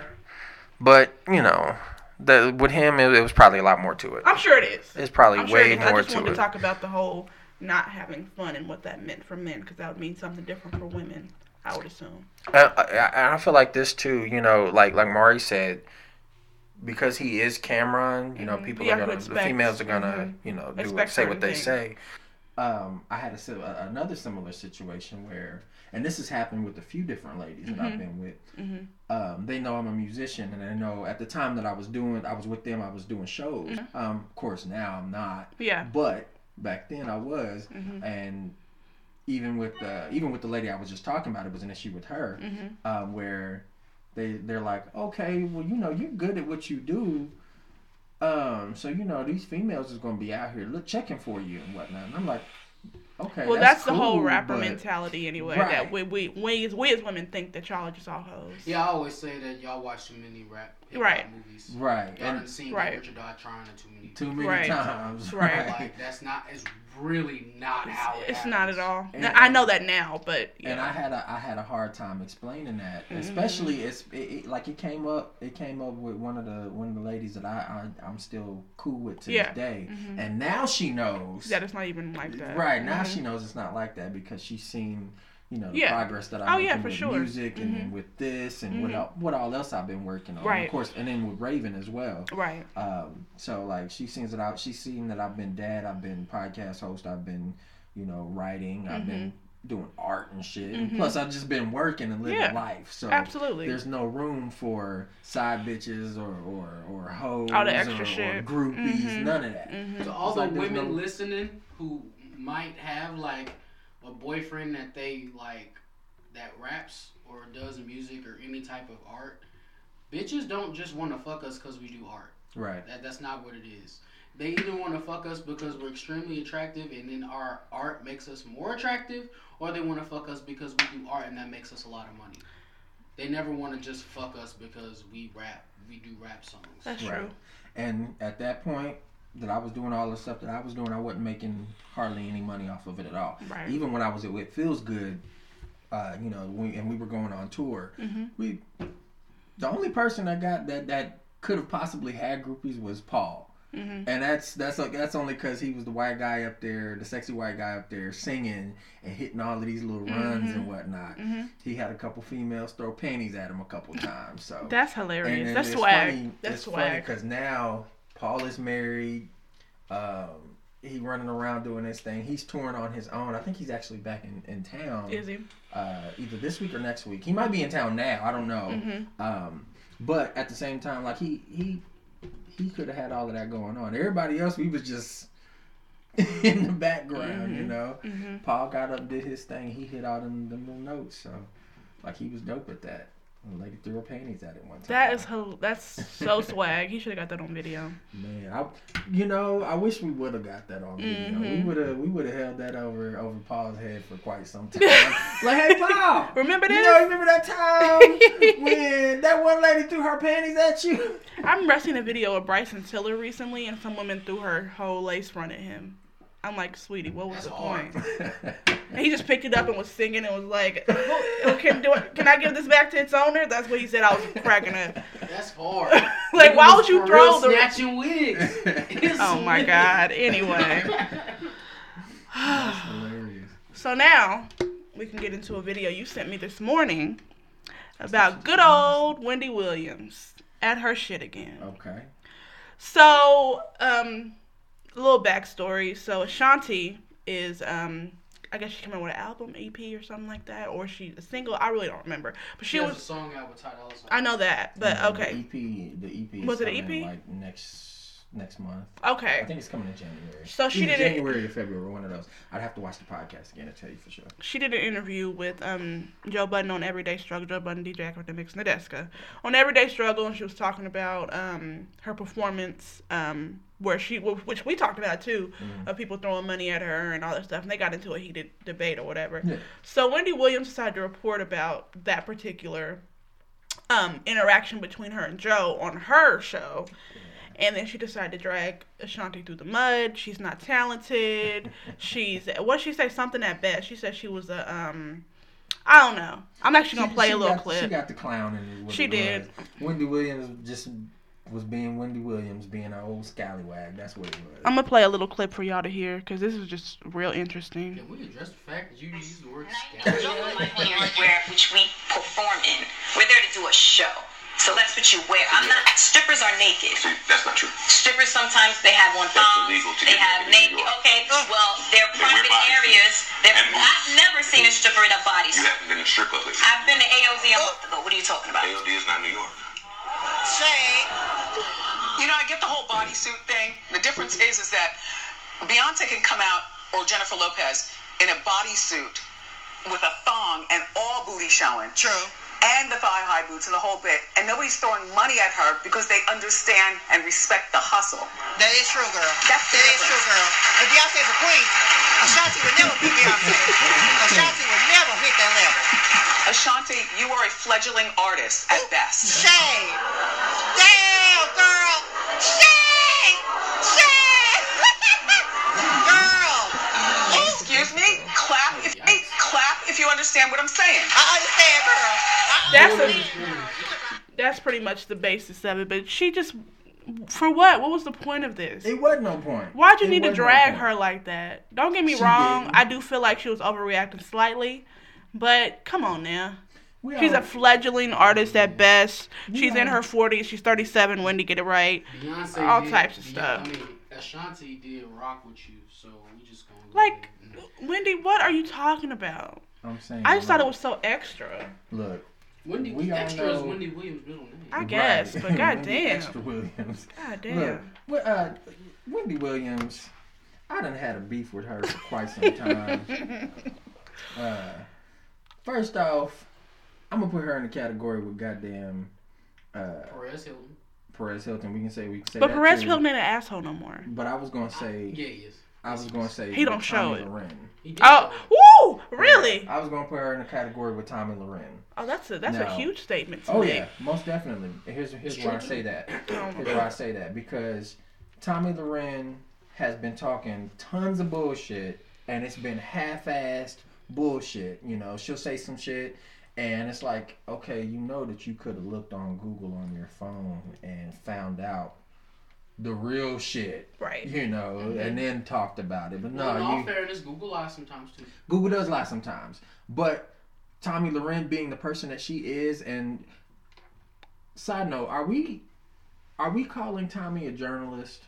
[SPEAKER 4] but you know, the with him, it, it was probably a lot more to it.
[SPEAKER 1] I'm sure it is.
[SPEAKER 4] It's probably
[SPEAKER 1] I'm sure
[SPEAKER 4] way
[SPEAKER 1] it is. I
[SPEAKER 4] more
[SPEAKER 1] just
[SPEAKER 4] to
[SPEAKER 1] wanted
[SPEAKER 4] it.
[SPEAKER 1] to talk about the whole not having fun and what that meant for men because that would mean something different for women, I would assume.
[SPEAKER 4] I, I, I feel like this too. You know, like like Mari said, because he is Cam'ron. You know,
[SPEAKER 1] Mhm.
[SPEAKER 4] people
[SPEAKER 1] You
[SPEAKER 4] are gonna, the females are gonna,
[SPEAKER 1] mhm.
[SPEAKER 4] you know, do
[SPEAKER 1] Expect
[SPEAKER 4] say what they
[SPEAKER 1] things.
[SPEAKER 4] say.
[SPEAKER 2] um, I had a, another similar situation where, and this has happened with a few different ladies that I've
[SPEAKER 1] Mhm.
[SPEAKER 2] been with.
[SPEAKER 1] hmm
[SPEAKER 2] Um, they know I'm a musician, and they know at the time that I was doing, I was with them, I was doing shows. Um, of course, now I'm not,
[SPEAKER 1] Yeah.
[SPEAKER 2] but back then I was,
[SPEAKER 1] hmm
[SPEAKER 2] and even with the even with the lady I was just talking about, it was an issue with her,
[SPEAKER 1] hmm
[SPEAKER 2] um, where they they're like, okay, well, you know, you're good at what you do. Um, so you know these females is gonna be out here look checking for you and whatnot. And I'm like, okay,
[SPEAKER 1] Well, that's, the whole rapper
[SPEAKER 2] but-
[SPEAKER 1] mentality anyway.
[SPEAKER 2] Right.
[SPEAKER 1] That we, we, we, as, we as women think that y'all are just all hoes.
[SPEAKER 3] Yeah, I always say that y'all watch too many rap hip-hop
[SPEAKER 1] Right.
[SPEAKER 3] movies.
[SPEAKER 2] Right,
[SPEAKER 3] Y'all
[SPEAKER 2] and
[SPEAKER 3] done seen
[SPEAKER 1] Right.
[SPEAKER 3] Get Rich or Die Trying too many
[SPEAKER 2] too many
[SPEAKER 1] Right.
[SPEAKER 2] times.
[SPEAKER 1] Right.
[SPEAKER 3] Like that's not. It's really not
[SPEAKER 1] It's,
[SPEAKER 3] how it
[SPEAKER 1] it's not at all.
[SPEAKER 2] And-
[SPEAKER 1] I know that now, but yeah.
[SPEAKER 2] And I had a I had a hard time explaining that,
[SPEAKER 1] Mhm.
[SPEAKER 2] especially it's it, it, like it came up it came up with one of the one of the ladies that I, I I'm still cool with to
[SPEAKER 1] Yeah.
[SPEAKER 2] this day,
[SPEAKER 1] Mhm.
[SPEAKER 2] and now she knows.
[SPEAKER 1] that it's not even like that.
[SPEAKER 2] Right now
[SPEAKER 1] Mhm.
[SPEAKER 2] she knows it's not like that because she's seen you know the
[SPEAKER 1] Yeah.
[SPEAKER 2] progress that
[SPEAKER 1] Oh,
[SPEAKER 2] I'm
[SPEAKER 1] yeah,
[SPEAKER 2] making
[SPEAKER 1] for
[SPEAKER 2] with
[SPEAKER 1] sure.
[SPEAKER 2] music and,
[SPEAKER 1] Mhm.
[SPEAKER 2] with this and what
[SPEAKER 1] Mhm.
[SPEAKER 2] all, what all else I've been working on. And
[SPEAKER 1] Right.
[SPEAKER 2] of course, and then with Raven as well.
[SPEAKER 1] Right.
[SPEAKER 2] Um, so like she sees that I she's seen that I've been dad, I've been podcast host, I've been you know writing, I've been doing art and shit. And
[SPEAKER 1] Mhm.
[SPEAKER 2] plus, I've just been working and living
[SPEAKER 1] Yeah.
[SPEAKER 2] life. So
[SPEAKER 1] Absolutely.
[SPEAKER 2] there's no room for side bitches or or or hoes
[SPEAKER 1] All the extra
[SPEAKER 2] or, or
[SPEAKER 1] shit.
[SPEAKER 2] groupies,
[SPEAKER 1] Mhm.
[SPEAKER 2] none of that.
[SPEAKER 1] hmm
[SPEAKER 3] To all
[SPEAKER 2] It's
[SPEAKER 3] the
[SPEAKER 2] like
[SPEAKER 3] women
[SPEAKER 2] no-
[SPEAKER 3] listening who might have like a boyfriend that they like that raps or does music or any type of art, bitches don't just want to fuck us because we do art.
[SPEAKER 2] Right.
[SPEAKER 3] That that's not what it is. They either want to fuck us because we're extremely attractive and then our art makes us more attractive, or they want to fuck us because we do art and that makes us a lot of money. They never want to just fuck us because we rap, we do rap songs.
[SPEAKER 1] That's
[SPEAKER 2] Right.
[SPEAKER 1] true.
[SPEAKER 2] And at that point that I was doing all the stuff that I was doing, I wasn't making hardly any money off of it at all.
[SPEAKER 1] Right.
[SPEAKER 2] Even when I was at It Feels Good, uh, you know, we, and we were going on tour,
[SPEAKER 1] hmm
[SPEAKER 2] we the only person that got that that could have possibly had groupies was Paul.
[SPEAKER 1] hmm
[SPEAKER 2] And that's that's like that's only because he was the white guy up there, the sexy white guy up there singing and hitting all of these little runs
[SPEAKER 1] Mhm.
[SPEAKER 2] and whatnot.
[SPEAKER 1] hmm
[SPEAKER 2] He had a couple females throw panties at him a couple times. So
[SPEAKER 1] That's hilarious. That's swag.
[SPEAKER 2] Funny,
[SPEAKER 1] That's swag.
[SPEAKER 2] because now Paul is married. Um, he running around doing this thing. He's touring on his own. I think he's actually back in, in town.
[SPEAKER 1] Is he?
[SPEAKER 2] Uh, either this week or next week. He might be in town now. I don't know.
[SPEAKER 1] hmm
[SPEAKER 2] Um, but at the same time, like he he he could have had all of that going on. Everybody else, we was just in the background, you
[SPEAKER 1] Mhm.
[SPEAKER 2] know.
[SPEAKER 1] hmm
[SPEAKER 2] Paul got up, did his thing. He hit all them, them little notes. So, like, he was dope at that. Lady threw her panties at it one time.
[SPEAKER 1] That is hel- that's so swag. He should have got that on video.
[SPEAKER 2] man. I, you know, I wish we would have got that on video. We
[SPEAKER 1] Mhm.
[SPEAKER 2] would have we would have held that over over Paul's head for quite some time. like, hey, Paul.
[SPEAKER 1] Remember
[SPEAKER 2] that?
[SPEAKER 1] You
[SPEAKER 2] know, remember that time when that one lady threw her panties at you?
[SPEAKER 1] I'm seeing a video of Bryson Tiller recently, and some woman threw her whole lace front at him. I'm like, sweetie, what was
[SPEAKER 3] That's
[SPEAKER 1] the
[SPEAKER 3] hard.
[SPEAKER 1] point? And he just picked it up and was singing and was like, "Oh, "Can do it? Can I give this back to its owner?" That's what he said. I was cracking up.
[SPEAKER 3] That's hard.
[SPEAKER 1] Like,
[SPEAKER 3] Nigga
[SPEAKER 1] why would you throw
[SPEAKER 3] real
[SPEAKER 1] the-
[SPEAKER 3] snatching wigs?
[SPEAKER 1] Oh my god. Anyway,
[SPEAKER 2] That's hilarious.
[SPEAKER 1] so now we can get into a video you sent me this morning about good old Wendy Williams at her shit again.
[SPEAKER 2] Okay.
[SPEAKER 1] So, um, a little backstory. So Ashanti is, um, I guess she came out with an album, EP, or something like that, or she a single. I really don't remember, but she
[SPEAKER 3] She has
[SPEAKER 1] was.
[SPEAKER 3] a song out with Ty Dolla Sign.
[SPEAKER 1] I know that, but
[SPEAKER 2] And
[SPEAKER 1] okay,
[SPEAKER 2] The EP, the EP.
[SPEAKER 1] Was it an EP?
[SPEAKER 2] Like next next month.
[SPEAKER 1] Okay.
[SPEAKER 2] I think it's coming in January.
[SPEAKER 1] So she
[SPEAKER 2] Either
[SPEAKER 1] did it-
[SPEAKER 2] January or February, one of those. I'd have to watch the podcast again to tell you for sure.
[SPEAKER 1] She did an interview with um Joe Budden on Everyday Struggle. Joe Budden, DJ Akademiks, Nadeska on Everyday Struggle, and she was talking about um her performance um where she which we talked about too
[SPEAKER 2] Mhm.
[SPEAKER 1] of people throwing money at her and all that stuff, and they got into a heated debate or whatever.
[SPEAKER 2] Yeah.
[SPEAKER 1] So Wendy Williams decided to report about that particular um, interaction between her and Joe on her show. And then she decided to drag Ashanti through the mud. She's not talented. She's what she say something at best. She said she was a um I don't know. I'm actually gonna
[SPEAKER 2] She-
[SPEAKER 1] play
[SPEAKER 2] she
[SPEAKER 1] a little
[SPEAKER 2] got,
[SPEAKER 1] clip.
[SPEAKER 2] She got the clown in it.
[SPEAKER 1] She did.
[SPEAKER 2] Wendy Williams just was being Wendy Williams, being an old scallywag. That's what it was.
[SPEAKER 1] I'm gonna play a little clip for y'all to hear because this is just real interesting.
[SPEAKER 3] Can we address the fact that you used the word scallywag?
[SPEAKER 5] are my players where which we perform in. We're there to do a show. So that's what you wear. I'm not strippers are naked.
[SPEAKER 6] See, that's not true.
[SPEAKER 5] Strippers sometimes they have one
[SPEAKER 6] That's
[SPEAKER 5] thong.
[SPEAKER 6] illegal to
[SPEAKER 5] They
[SPEAKER 6] get
[SPEAKER 5] have
[SPEAKER 6] naked
[SPEAKER 5] naked. Okay, well they're
[SPEAKER 6] They
[SPEAKER 5] private areas. They're,
[SPEAKER 6] And.
[SPEAKER 5] I've never seen a stripper in a
[SPEAKER 6] You
[SPEAKER 5] bodysuit.
[SPEAKER 6] haven't been in a strip club lately.
[SPEAKER 5] I've been to KOD a month ago. What are you talking about?
[SPEAKER 6] KOD is not New York.
[SPEAKER 7] say, you know, I get the whole bodysuit thing. The difference is, is that Beyonce can come out or Jennifer Lopez in a bodysuit with a thong and all booty showing. True. And the thigh high boots and the whole bit. And nobody's throwing money at her because they understand and respect the hustle.
[SPEAKER 8] That is true, girl.
[SPEAKER 7] That's
[SPEAKER 8] that is true, girl. If Beyonce is a queen, Ashanti would never be Beyonce. Ashanti would never hit that level.
[SPEAKER 7] Ashanti, you are a fledgling artist at best.
[SPEAKER 8] Shame. Damn, girl. Shame. Shame. girl. Ooh,
[SPEAKER 7] Excuse me? Clap if clap if you understand what I'm saying.
[SPEAKER 8] I understand, girl. I-
[SPEAKER 1] That's a, that's pretty much the basis of it. But she just for what? What was the point of this?
[SPEAKER 2] It wasn't no point.
[SPEAKER 1] Why'd you
[SPEAKER 2] It
[SPEAKER 1] need to
[SPEAKER 2] wasn't no
[SPEAKER 1] drag her like that? Don't get me
[SPEAKER 2] She
[SPEAKER 1] wrong.
[SPEAKER 2] didn't.
[SPEAKER 1] I do feel like she was overreacting slightly, but come on now.
[SPEAKER 2] We
[SPEAKER 1] She's
[SPEAKER 2] all-
[SPEAKER 1] a fledgling artist at best. She's in her 40s. She's 37. Wendy, get it right.
[SPEAKER 3] Beyonce
[SPEAKER 1] All
[SPEAKER 3] did,
[SPEAKER 1] types of
[SPEAKER 3] Beyonce-
[SPEAKER 1] stuff.
[SPEAKER 3] I mean, Ashanti did rock with you, so we just gonna
[SPEAKER 1] Like, Wendy, what are you talking about?
[SPEAKER 2] I'm saying.
[SPEAKER 1] I just thought it was so extra.
[SPEAKER 2] Look,
[SPEAKER 3] Wendy
[SPEAKER 2] we all
[SPEAKER 3] Extra is Wendy Williams' middle name.
[SPEAKER 1] I guess, but
[SPEAKER 2] Wendy
[SPEAKER 1] goddamn.
[SPEAKER 2] Extra Williams.
[SPEAKER 1] God
[SPEAKER 2] Look,
[SPEAKER 1] damn.
[SPEAKER 2] well, uh, Wendy Williams, I done had a beef with her for quite some time. uh, first off, I'm gonna put her in the category with goddamn uh,
[SPEAKER 3] Perez Hilton.
[SPEAKER 2] Perez Hilton. We can say we can say
[SPEAKER 1] But
[SPEAKER 2] that
[SPEAKER 1] Perez
[SPEAKER 2] too.
[SPEAKER 1] Hilton ain't an asshole no more.
[SPEAKER 2] But I was gonna say
[SPEAKER 3] Yeah, he is.
[SPEAKER 2] I was gonna say
[SPEAKER 1] He don't
[SPEAKER 2] with
[SPEAKER 1] show
[SPEAKER 2] Tomi
[SPEAKER 1] it.
[SPEAKER 2] Lahren.
[SPEAKER 3] He
[SPEAKER 1] Oh,
[SPEAKER 3] show
[SPEAKER 1] woo! Really?
[SPEAKER 2] I was gonna put her in the category with Tomi Lahren.
[SPEAKER 1] Oh, that's a that's a huge statement to
[SPEAKER 2] Oh
[SPEAKER 1] make.
[SPEAKER 2] yeah, most definitely. Here's here's why I say that.
[SPEAKER 1] Oh,
[SPEAKER 2] Here's why I say that because Tomi Lahren has been talking tons of bullshit, and it's been half-assed bullshit. You know, she'll say some shit, and it's like, okay, you know that you could have looked on Google on your phone and found out the real shit.
[SPEAKER 1] Right.
[SPEAKER 2] You know, and then talked about it. But
[SPEAKER 3] Well, in
[SPEAKER 2] no,
[SPEAKER 3] all
[SPEAKER 2] you
[SPEAKER 3] fairness, Google lies sometimes too.
[SPEAKER 2] Google does lie sometimes, but Tomi Lahren being the person that she is, and side note, are we are we calling Tomi a journalist?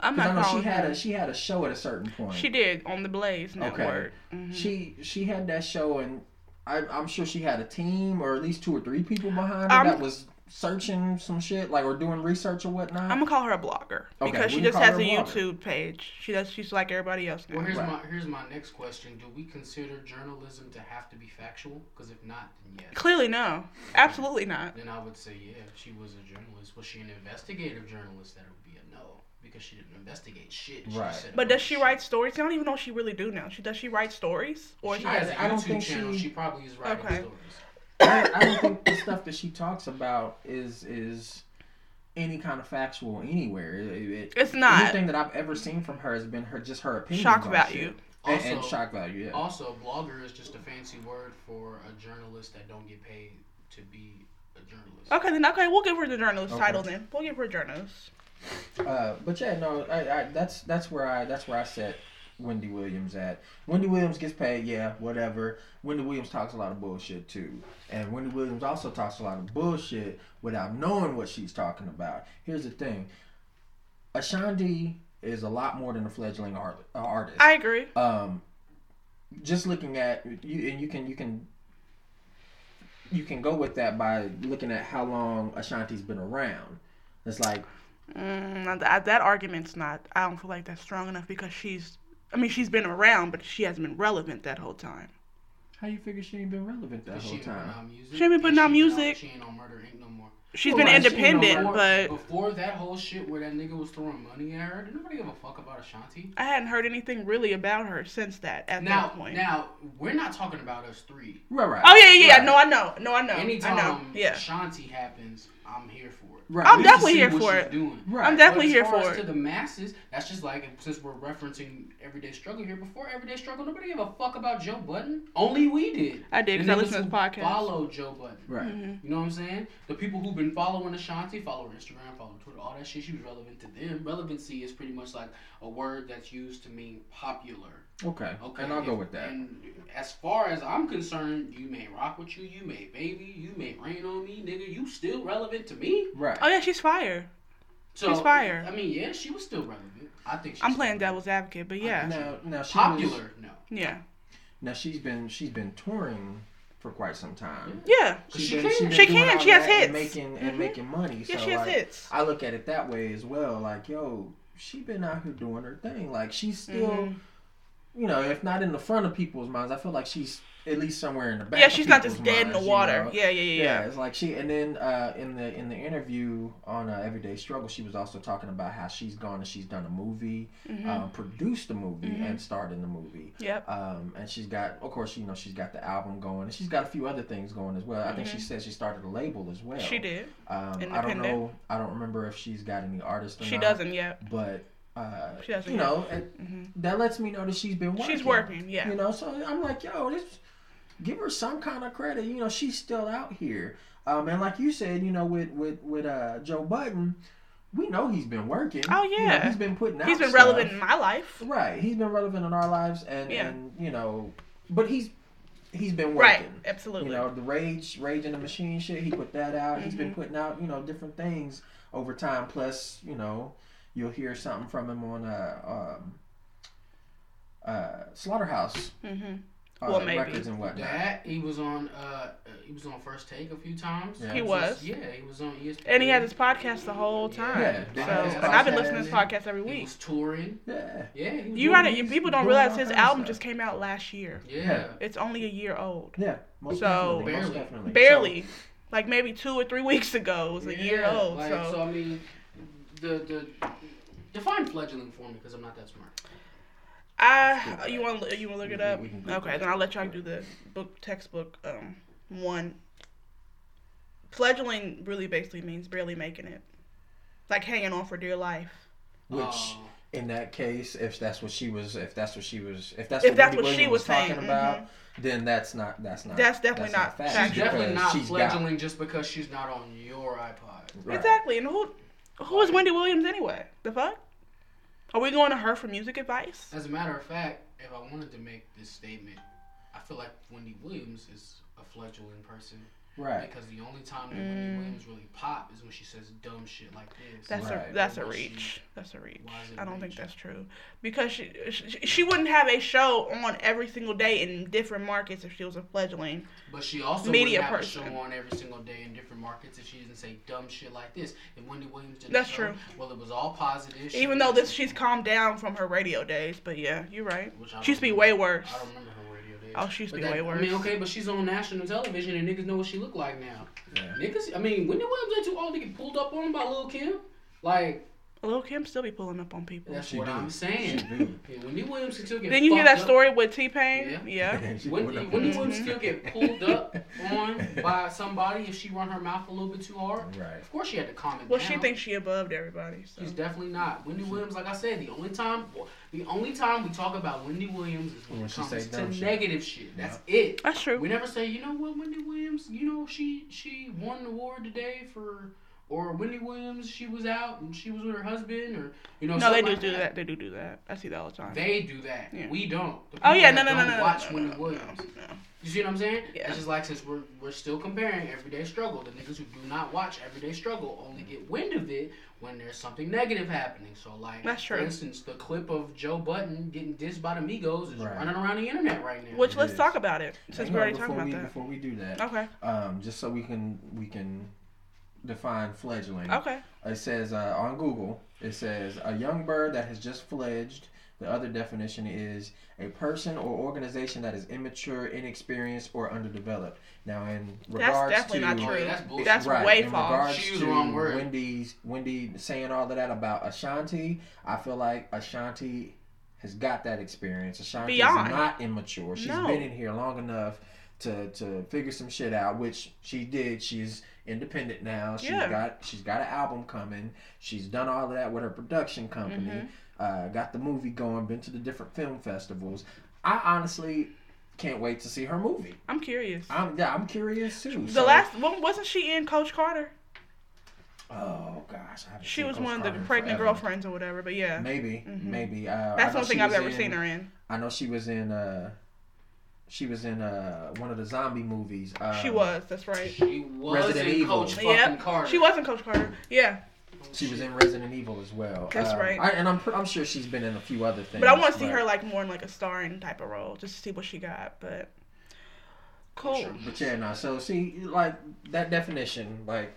[SPEAKER 1] I'm
[SPEAKER 2] Because I
[SPEAKER 1] not
[SPEAKER 2] know
[SPEAKER 1] calling
[SPEAKER 2] she had
[SPEAKER 1] her.
[SPEAKER 2] a she had a show at a certain point.
[SPEAKER 1] She did on the Blaze Network. Mhm.
[SPEAKER 2] She she had that show, and I, I'm sure she had a team or at least two or three people behind her
[SPEAKER 1] I'm-
[SPEAKER 2] that was searching some shit, like or doing research or whatnot.
[SPEAKER 1] I'm gonna call her a blogger
[SPEAKER 2] Okay,
[SPEAKER 1] because she
[SPEAKER 2] we can
[SPEAKER 1] just has a
[SPEAKER 2] a.
[SPEAKER 1] YouTube page. She does. She's like everybody else now.
[SPEAKER 3] Well, here's
[SPEAKER 2] Right.
[SPEAKER 3] my here's my next question: Do we consider journalism to have to be factual? Because if not, then yes.
[SPEAKER 1] Clearly, no. Absolutely not.
[SPEAKER 3] Then I would say, yeah, if she was a journalist. Was she an investigative journalist? That would be a no, because she didn't investigate shit. She
[SPEAKER 2] Right.
[SPEAKER 3] said
[SPEAKER 1] But does she
[SPEAKER 3] of
[SPEAKER 1] write stories? I don't even know if she really do now. She does she write stories or
[SPEAKER 3] She
[SPEAKER 1] she
[SPEAKER 3] has
[SPEAKER 1] has
[SPEAKER 3] a
[SPEAKER 2] I don't
[SPEAKER 3] YouTube
[SPEAKER 2] think
[SPEAKER 3] channel.
[SPEAKER 2] she-
[SPEAKER 3] She, probably is writing
[SPEAKER 1] Okay.
[SPEAKER 3] stories.
[SPEAKER 2] I, I don't think the stuff that she talks about is is any kind of factual anywhere. It, it-
[SPEAKER 1] It's not.
[SPEAKER 2] Anything that I've ever seen from her has been her just her opinion.
[SPEAKER 1] shock
[SPEAKER 2] on
[SPEAKER 1] value.
[SPEAKER 2] shit. And, and
[SPEAKER 3] Also-
[SPEAKER 2] shock value. Yeah.
[SPEAKER 3] Also, blogger is just a fancy word for a journalist that don't get paid to be a journalist.
[SPEAKER 1] Okay, then okay, we'll give her the journalist
[SPEAKER 2] Okay.
[SPEAKER 1] title then. We'll give her a journalist.
[SPEAKER 2] Uh, but yeah, no, I, I, that's that's where I that's where I set Wendy Williams at. Wendy Williams gets paid, yeah, whatever. Wendy Williams talks a lot of bullshit too, and Wendy Williams also talks a lot of bullshit without knowing what she's talking about. Here's the thing: Ashanti is a lot more than a fledgling art, uh, artist.
[SPEAKER 1] I agree.
[SPEAKER 2] um, just looking at you, and you can you can you can go with that by looking at how long Ashanti's been around. It's like
[SPEAKER 1] Mm, that, that argument's not. I don't feel like that's strong enough because she's. I mean, she's been around, but she hasn't been relevant that whole time.
[SPEAKER 2] How you figure she ain't been relevant that whole
[SPEAKER 3] she
[SPEAKER 2] time?
[SPEAKER 3] out music.
[SPEAKER 1] She ain't been putting out
[SPEAKER 3] she ain't on-
[SPEAKER 1] music.
[SPEAKER 3] She ain't on Murder Inc. no more.
[SPEAKER 1] She's
[SPEAKER 2] Well,
[SPEAKER 1] been
[SPEAKER 2] right, she ain't
[SPEAKER 1] independent,
[SPEAKER 3] before,
[SPEAKER 1] but
[SPEAKER 3] before that whole shit where that nigga was throwing money at her, did nobody give a fuck about Ashanti?
[SPEAKER 1] I hadn't heard anything really about her since that. At
[SPEAKER 3] Now,
[SPEAKER 1] that point.
[SPEAKER 3] now we're not talking about us three.
[SPEAKER 2] Right, right.
[SPEAKER 1] oh yeah, yeah, yeah.
[SPEAKER 2] Right.
[SPEAKER 1] No, I know. No, I know.
[SPEAKER 3] Anytime
[SPEAKER 1] I know. Yeah.
[SPEAKER 3] Ashanti happens, I'm here for it.
[SPEAKER 2] Right.
[SPEAKER 1] I'm
[SPEAKER 3] We need to
[SPEAKER 1] definitely here
[SPEAKER 3] what
[SPEAKER 1] for
[SPEAKER 3] she's
[SPEAKER 1] it.
[SPEAKER 3] Doing.
[SPEAKER 2] Right.
[SPEAKER 1] I'm definitely
[SPEAKER 3] But
[SPEAKER 1] here
[SPEAKER 3] far
[SPEAKER 1] for
[SPEAKER 3] as
[SPEAKER 1] it.
[SPEAKER 3] To the masses, that's just like since we're referencing everyday struggle here. Before everyday struggle, nobody gave a fuck about Joe Budden. Only we did.
[SPEAKER 1] I did,
[SPEAKER 3] The
[SPEAKER 1] 'cause I listened to
[SPEAKER 3] who
[SPEAKER 1] this podcast.
[SPEAKER 3] Follow Joe Budden.
[SPEAKER 2] Right.
[SPEAKER 1] Mm-hmm.
[SPEAKER 3] You know what I'm saying? The people who've been following Ashanti, follow her Instagram, follow her Twitter, all that shit. She was relevant to them. Relevancy is pretty much like a word that's used to mean popular.
[SPEAKER 2] Okay.
[SPEAKER 3] Okay,
[SPEAKER 2] And I'll go with that.
[SPEAKER 3] And as far as I'm concerned, you may rock with you, you may baby, you may rain on me, nigga. You still relevant to me.
[SPEAKER 2] Right.
[SPEAKER 1] Oh yeah, she's fire.
[SPEAKER 3] So
[SPEAKER 1] She's fire.
[SPEAKER 3] I mean, yeah, she was still relevant. I think she's
[SPEAKER 1] I'm playing
[SPEAKER 3] relevant.
[SPEAKER 1] devil's advocate, but yeah,
[SPEAKER 2] Now, now she
[SPEAKER 3] Popular,
[SPEAKER 2] Was,
[SPEAKER 3] no.
[SPEAKER 1] yeah,
[SPEAKER 2] now she's been she's been touring for quite some time.
[SPEAKER 1] yeah.
[SPEAKER 3] She
[SPEAKER 2] She's
[SPEAKER 3] can.
[SPEAKER 2] she's been
[SPEAKER 1] She can, she has
[SPEAKER 2] that and
[SPEAKER 1] hits.
[SPEAKER 2] making and
[SPEAKER 1] Mhm.
[SPEAKER 2] making money.
[SPEAKER 1] Yeah,
[SPEAKER 2] so
[SPEAKER 1] she has
[SPEAKER 2] like,
[SPEAKER 1] hits.
[SPEAKER 2] I look at it that way as well. Like, yo, she been out here doing her thing. Like, she's still,
[SPEAKER 1] Mhm.
[SPEAKER 2] you know, if not in the front of people's minds, I feel like she's at least somewhere in the back.
[SPEAKER 1] Yeah, she's not just dead in the
[SPEAKER 2] minds, you
[SPEAKER 1] water.
[SPEAKER 2] know?
[SPEAKER 1] Yeah, yeah, yeah,
[SPEAKER 2] Yeah,
[SPEAKER 1] yeah.
[SPEAKER 2] it's like she, and then uh, in the in the interview on uh, Everyday Struggle, she was also talking about how she's gone and she's done a movie,
[SPEAKER 1] Mm-hmm.
[SPEAKER 2] uh, produced a movie, and starred in the movie.
[SPEAKER 1] Yep.
[SPEAKER 2] Um, and she's got, of course, you know, she's got the album going, and she's got a few other things going as well. I think she said she started a label as well.
[SPEAKER 1] Mm-hmm. She did.
[SPEAKER 2] Um, I don't know. I don't remember if she's got any artists. Or
[SPEAKER 1] She
[SPEAKER 2] not,
[SPEAKER 1] doesn't yet.
[SPEAKER 2] But uh, you know, it, that lets me know that she's been working.
[SPEAKER 1] She's working. Yeah.
[SPEAKER 2] You know, so I'm like, yo, this, give her some kind of credit. You know, she's still out here. Um, and like you said, you know, with with with uh, Joe Budden, we know he's been working.
[SPEAKER 1] Oh,
[SPEAKER 2] You know,
[SPEAKER 1] yeah.
[SPEAKER 2] he's been putting out.
[SPEAKER 1] He's been
[SPEAKER 2] stuff.
[SPEAKER 1] relevant in my life.
[SPEAKER 2] Right, he's been relevant in our lives, and
[SPEAKER 1] Yeah.
[SPEAKER 2] and you know, but he's he's been working.
[SPEAKER 1] Right. Absolutely.
[SPEAKER 2] You know, the rage, Rage & the Machine shit. He put that out. He's
[SPEAKER 1] Mm-hmm.
[SPEAKER 2] been putting out, you know, different things over time. Plus, you know, you'll hear something from him on uh, um, uh, Slaughterhouse
[SPEAKER 1] hmm
[SPEAKER 2] uh,
[SPEAKER 1] Well, maybe.
[SPEAKER 2] records and whatnot.
[SPEAKER 3] That he was on. Uh, he was on First Take a few times.
[SPEAKER 2] Yeah.
[SPEAKER 1] He
[SPEAKER 3] Just-
[SPEAKER 1] was.
[SPEAKER 3] Yeah, he was on ESPN.
[SPEAKER 1] And he had his podcast the whole time.
[SPEAKER 2] Yeah,
[SPEAKER 1] so,
[SPEAKER 2] they
[SPEAKER 1] and I've been listening to his podcast every week.
[SPEAKER 3] He was touring.
[SPEAKER 2] Yeah,
[SPEAKER 3] Yeah, he was
[SPEAKER 1] You
[SPEAKER 3] doing-
[SPEAKER 1] gotta,
[SPEAKER 3] he's-
[SPEAKER 1] people don't realize his album
[SPEAKER 2] stuff.
[SPEAKER 1] just came out last year.
[SPEAKER 3] Yeah.
[SPEAKER 1] It's only a year old.
[SPEAKER 2] yeah, most
[SPEAKER 1] So-
[SPEAKER 2] definitely, most
[SPEAKER 3] Barely.
[SPEAKER 2] definitely.
[SPEAKER 1] Barely. Like maybe two or three weeks ago. It was a year old.
[SPEAKER 3] like,
[SPEAKER 1] so.
[SPEAKER 3] I mean, the the define fledgling for me because I'm not that smart.
[SPEAKER 1] I you want you want to look it up?
[SPEAKER 2] we can Google
[SPEAKER 1] Okay, then I'll let y'all do the book textbook um one. Fledgling really basically means barely making it, like hanging on for dear life.
[SPEAKER 2] Which,
[SPEAKER 3] Oh.
[SPEAKER 2] in that case, if that's what she was, if that's what she was, if that's
[SPEAKER 1] If
[SPEAKER 2] what,
[SPEAKER 1] that's what she
[SPEAKER 2] Williams
[SPEAKER 1] was
[SPEAKER 2] talking
[SPEAKER 1] saying,
[SPEAKER 2] about, then that's not that's not
[SPEAKER 1] That's definitely not
[SPEAKER 2] fact.
[SPEAKER 3] She's definitely not
[SPEAKER 2] she's got-
[SPEAKER 3] fledgling just because she's not on your iPod.
[SPEAKER 2] Right.
[SPEAKER 1] Exactly, and who who is Wendy Williams anyway? The fuck? Are we going to her for music advice?
[SPEAKER 3] As a matter of fact, if I wanted to make this statement, I feel like Wendy Williams is a fledgling person
[SPEAKER 2] Right.
[SPEAKER 3] because the only time that Wendy Williams really pop is when she says dumb shit like this.
[SPEAKER 1] Mm. That's
[SPEAKER 2] Right.
[SPEAKER 1] a that's a
[SPEAKER 3] Why she-
[SPEAKER 1] reach. That's a reach.
[SPEAKER 3] why is it
[SPEAKER 1] I
[SPEAKER 3] a
[SPEAKER 1] don't think that's true because she, she she wouldn't have a show on every single day in different markets if she was a fledgling.
[SPEAKER 3] But she also
[SPEAKER 1] Media
[SPEAKER 3] would have
[SPEAKER 1] person.
[SPEAKER 3] a show on every single day in different markets if she didn't say dumb shit like this. If Wendy Williams did
[SPEAKER 1] That's
[SPEAKER 3] a show,
[SPEAKER 1] true.
[SPEAKER 3] well, it was all positive.
[SPEAKER 1] Even though this she's calmed down from her radio days, but yeah, you're right.
[SPEAKER 3] which
[SPEAKER 1] She used to be way worse.
[SPEAKER 3] I don't remember her radio days.
[SPEAKER 1] Oh, she used to
[SPEAKER 3] But
[SPEAKER 1] be
[SPEAKER 3] that-
[SPEAKER 1] way worse.
[SPEAKER 3] I mean, okay, but she's on national television and niggas know what she look like now.
[SPEAKER 2] Yeah.
[SPEAKER 3] Niggas, I mean, Wendy Williams ain't too old to get pulled up on by Lil Kim. Like,
[SPEAKER 1] Lil Kim still be pulling up on people.
[SPEAKER 3] that's
[SPEAKER 2] She
[SPEAKER 3] what
[SPEAKER 2] do.
[SPEAKER 3] I'm
[SPEAKER 2] She
[SPEAKER 3] saying.
[SPEAKER 2] do.
[SPEAKER 3] Yeah, Wendy Williams can still get
[SPEAKER 1] Didn't you hear that
[SPEAKER 3] up.
[SPEAKER 1] story with T Pain?
[SPEAKER 3] Yeah.
[SPEAKER 1] Yeah.
[SPEAKER 2] She
[SPEAKER 3] Wendy,
[SPEAKER 2] put up-
[SPEAKER 3] Wendy Williams still get pulled up on by somebody if she run her mouth a little bit too hard.
[SPEAKER 2] Right.
[SPEAKER 3] Of course, she had to calm it
[SPEAKER 1] Well,
[SPEAKER 3] down.
[SPEAKER 1] she thinks she above everybody. So.
[SPEAKER 3] She's definitely not. Wendy Williams, like I said, the only time, the only time we talk about Wendy Williams is when,
[SPEAKER 2] When
[SPEAKER 3] it
[SPEAKER 2] she
[SPEAKER 3] comes
[SPEAKER 2] say
[SPEAKER 3] to
[SPEAKER 2] shit.
[SPEAKER 3] negative shit. That's it.
[SPEAKER 1] That's true.
[SPEAKER 3] We never say, you know what, Wendy Williams, you know she she won an award today for, or Wendy Williams, she was out and she was with her husband, or you know.
[SPEAKER 1] No, they do
[SPEAKER 3] like
[SPEAKER 1] do that. They do do that. I see that all the time.
[SPEAKER 3] They do that.
[SPEAKER 1] Yeah.
[SPEAKER 3] We don't. The
[SPEAKER 1] oh yeah, no, no, no, no,
[SPEAKER 3] Watch
[SPEAKER 1] no, no,
[SPEAKER 3] Wendy
[SPEAKER 1] no,
[SPEAKER 3] Williams.
[SPEAKER 1] no, no.
[SPEAKER 3] You see what I'm saying?
[SPEAKER 1] Yeah.
[SPEAKER 3] It's just like since we're we're still comparing everyday struggle, the niggas who do not watch everyday struggle only get wind of it when there's something negative happening. So like
[SPEAKER 1] That's true.
[SPEAKER 3] for instance, the clip of Joe Budden getting dissed by the Migos is
[SPEAKER 2] Right.
[SPEAKER 3] running around the internet right now.
[SPEAKER 1] Which
[SPEAKER 2] It
[SPEAKER 1] let's
[SPEAKER 2] is.
[SPEAKER 1] talk about it since
[SPEAKER 2] Hang
[SPEAKER 1] we're already
[SPEAKER 2] before
[SPEAKER 1] talking
[SPEAKER 2] we,
[SPEAKER 1] about that.
[SPEAKER 2] Before we do that,
[SPEAKER 1] Okay.
[SPEAKER 2] um, just so we can we can define fledgling.
[SPEAKER 1] Okay.
[SPEAKER 2] It says uh, on Google, it says a young bird that has just fledged The other definition is a person or organization that is immature, inexperienced, or underdeveloped. Now, in regards That's
[SPEAKER 1] definitely
[SPEAKER 2] to
[SPEAKER 1] not true.
[SPEAKER 3] that's bullshit.
[SPEAKER 1] That's
[SPEAKER 2] right,
[SPEAKER 1] way
[SPEAKER 2] in
[SPEAKER 1] false.
[SPEAKER 2] regards
[SPEAKER 3] She used
[SPEAKER 2] to
[SPEAKER 3] the wrong word.
[SPEAKER 2] Wendy's Wendy saying all of that about Ashanti, I feel like Ashanti has got that experience. Ashanti
[SPEAKER 1] Beyond.
[SPEAKER 2] is not immature. She's
[SPEAKER 1] No.
[SPEAKER 2] been in here long enough to to figure some shit out, which she did. She's independent now. She's
[SPEAKER 1] Yeah.
[SPEAKER 2] got she's got an album coming. She's done all of that with her production company.
[SPEAKER 1] Mm-hmm.
[SPEAKER 2] Uh, got the movie going. Been to the different film festivals. I honestly can't wait to see her movie.
[SPEAKER 1] I'm curious.
[SPEAKER 2] I'm yeah, I'm curious too.
[SPEAKER 1] The
[SPEAKER 2] So-
[SPEAKER 1] last one wasn't she in Coach Carter?
[SPEAKER 2] Oh gosh,
[SPEAKER 1] She was
[SPEAKER 2] Coach
[SPEAKER 1] one of the pregnant
[SPEAKER 2] forever.
[SPEAKER 1] girlfriends or whatever. But yeah,
[SPEAKER 2] Maybe, maybe. Uh,
[SPEAKER 1] that's the only thing I've ever
[SPEAKER 2] in-
[SPEAKER 1] seen her in.
[SPEAKER 2] I know she was in. uh She was in uh one of the zombie movies. Um,
[SPEAKER 1] She was. That's right.
[SPEAKER 3] She was
[SPEAKER 2] Resident
[SPEAKER 3] in
[SPEAKER 2] Evil.
[SPEAKER 3] Coach fucking
[SPEAKER 1] Yep.
[SPEAKER 3] Carter.
[SPEAKER 1] She was in Coach Carter. Yeah,
[SPEAKER 2] She was in Resident Evil as well.
[SPEAKER 1] That's
[SPEAKER 2] Um,
[SPEAKER 1] right.
[SPEAKER 2] I, and I'm I'm sure she's been in a few other things.
[SPEAKER 1] but I want to see her like more in like a starring type of role, just to see what she got. But cool.
[SPEAKER 2] But yeah, no. So see, like that definition, like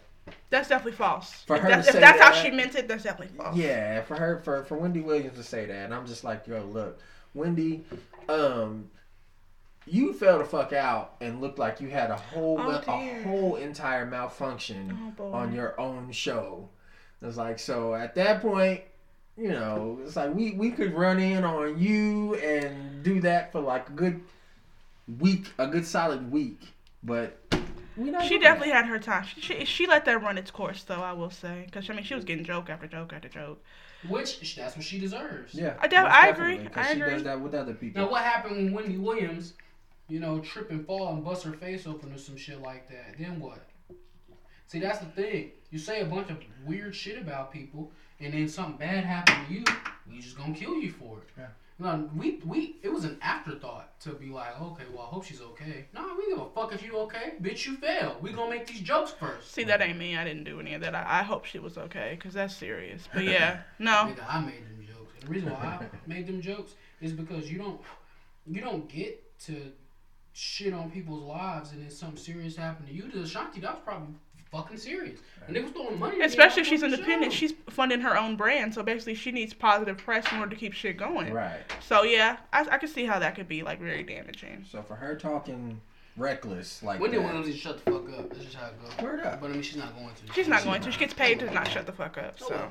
[SPEAKER 1] That's definitely false.
[SPEAKER 2] For
[SPEAKER 1] if
[SPEAKER 2] her
[SPEAKER 1] that's,
[SPEAKER 2] to
[SPEAKER 1] if
[SPEAKER 2] say
[SPEAKER 1] that's how she meant it, that's definitely false.
[SPEAKER 2] Yeah, for her, for for Wendy Williams to say that, and I'm just like, yo, look, Wendy, um, you fell the fuck out and looked like you had a whole
[SPEAKER 1] Oh,
[SPEAKER 2] a whole entire malfunction
[SPEAKER 1] Oh,
[SPEAKER 2] on your own show. It's like so at that point, you know, it's like we we could run in on you and do that for like a good week, a good solid week, but.
[SPEAKER 1] She definitely
[SPEAKER 2] that.
[SPEAKER 1] had her time. She, she she let that run its course, though. I will say, because I mean, she was getting joke after joke after joke.
[SPEAKER 3] Which that's what she deserves.
[SPEAKER 2] Yeah,
[SPEAKER 1] I def- I
[SPEAKER 2] definitely,
[SPEAKER 1] agree.
[SPEAKER 2] 'cause
[SPEAKER 1] I
[SPEAKER 2] she
[SPEAKER 1] agree.
[SPEAKER 2] does that with other people.
[SPEAKER 3] Now what happened when Wendy Williams, you know, trip and fall and bust her face open or some shit like that? Then what? See, that's the thing. You say a bunch of weird shit about people, and then something bad happened to you, we just gonna kill you for it.
[SPEAKER 2] Yeah.
[SPEAKER 3] No, we we it was an afterthought to be like, okay, well, I hope she's okay. No, we give a fuck if you okay, bitch. You fail. We gonna make these jokes first.
[SPEAKER 1] See, that ain't me. I didn't do any of that. I, I hope she was okay, because that's serious. But yeah, no.
[SPEAKER 3] Nigga, I made them jokes. And the reason why I made them jokes is because you don't you don't get to shit on people's lives and then something serious happened to you. To Ashanti, that was probably fucking serious. And they was throwing money. at
[SPEAKER 1] Especially if she's independent.
[SPEAKER 3] show.
[SPEAKER 1] She's funding her own brand, so basically she needs positive press in order to keep shit going.
[SPEAKER 2] Right.
[SPEAKER 1] So yeah, I, I can see how that could be like very damaging.
[SPEAKER 2] So for her talking reckless like
[SPEAKER 3] Wendy
[SPEAKER 2] that,
[SPEAKER 3] Williams needs to shut the fuck up. That's just how it goes.
[SPEAKER 2] Word up.
[SPEAKER 3] But I mean, she's not going to.
[SPEAKER 1] She's not going to. She gets paid to not shut the fuck up. Oh,
[SPEAKER 3] so.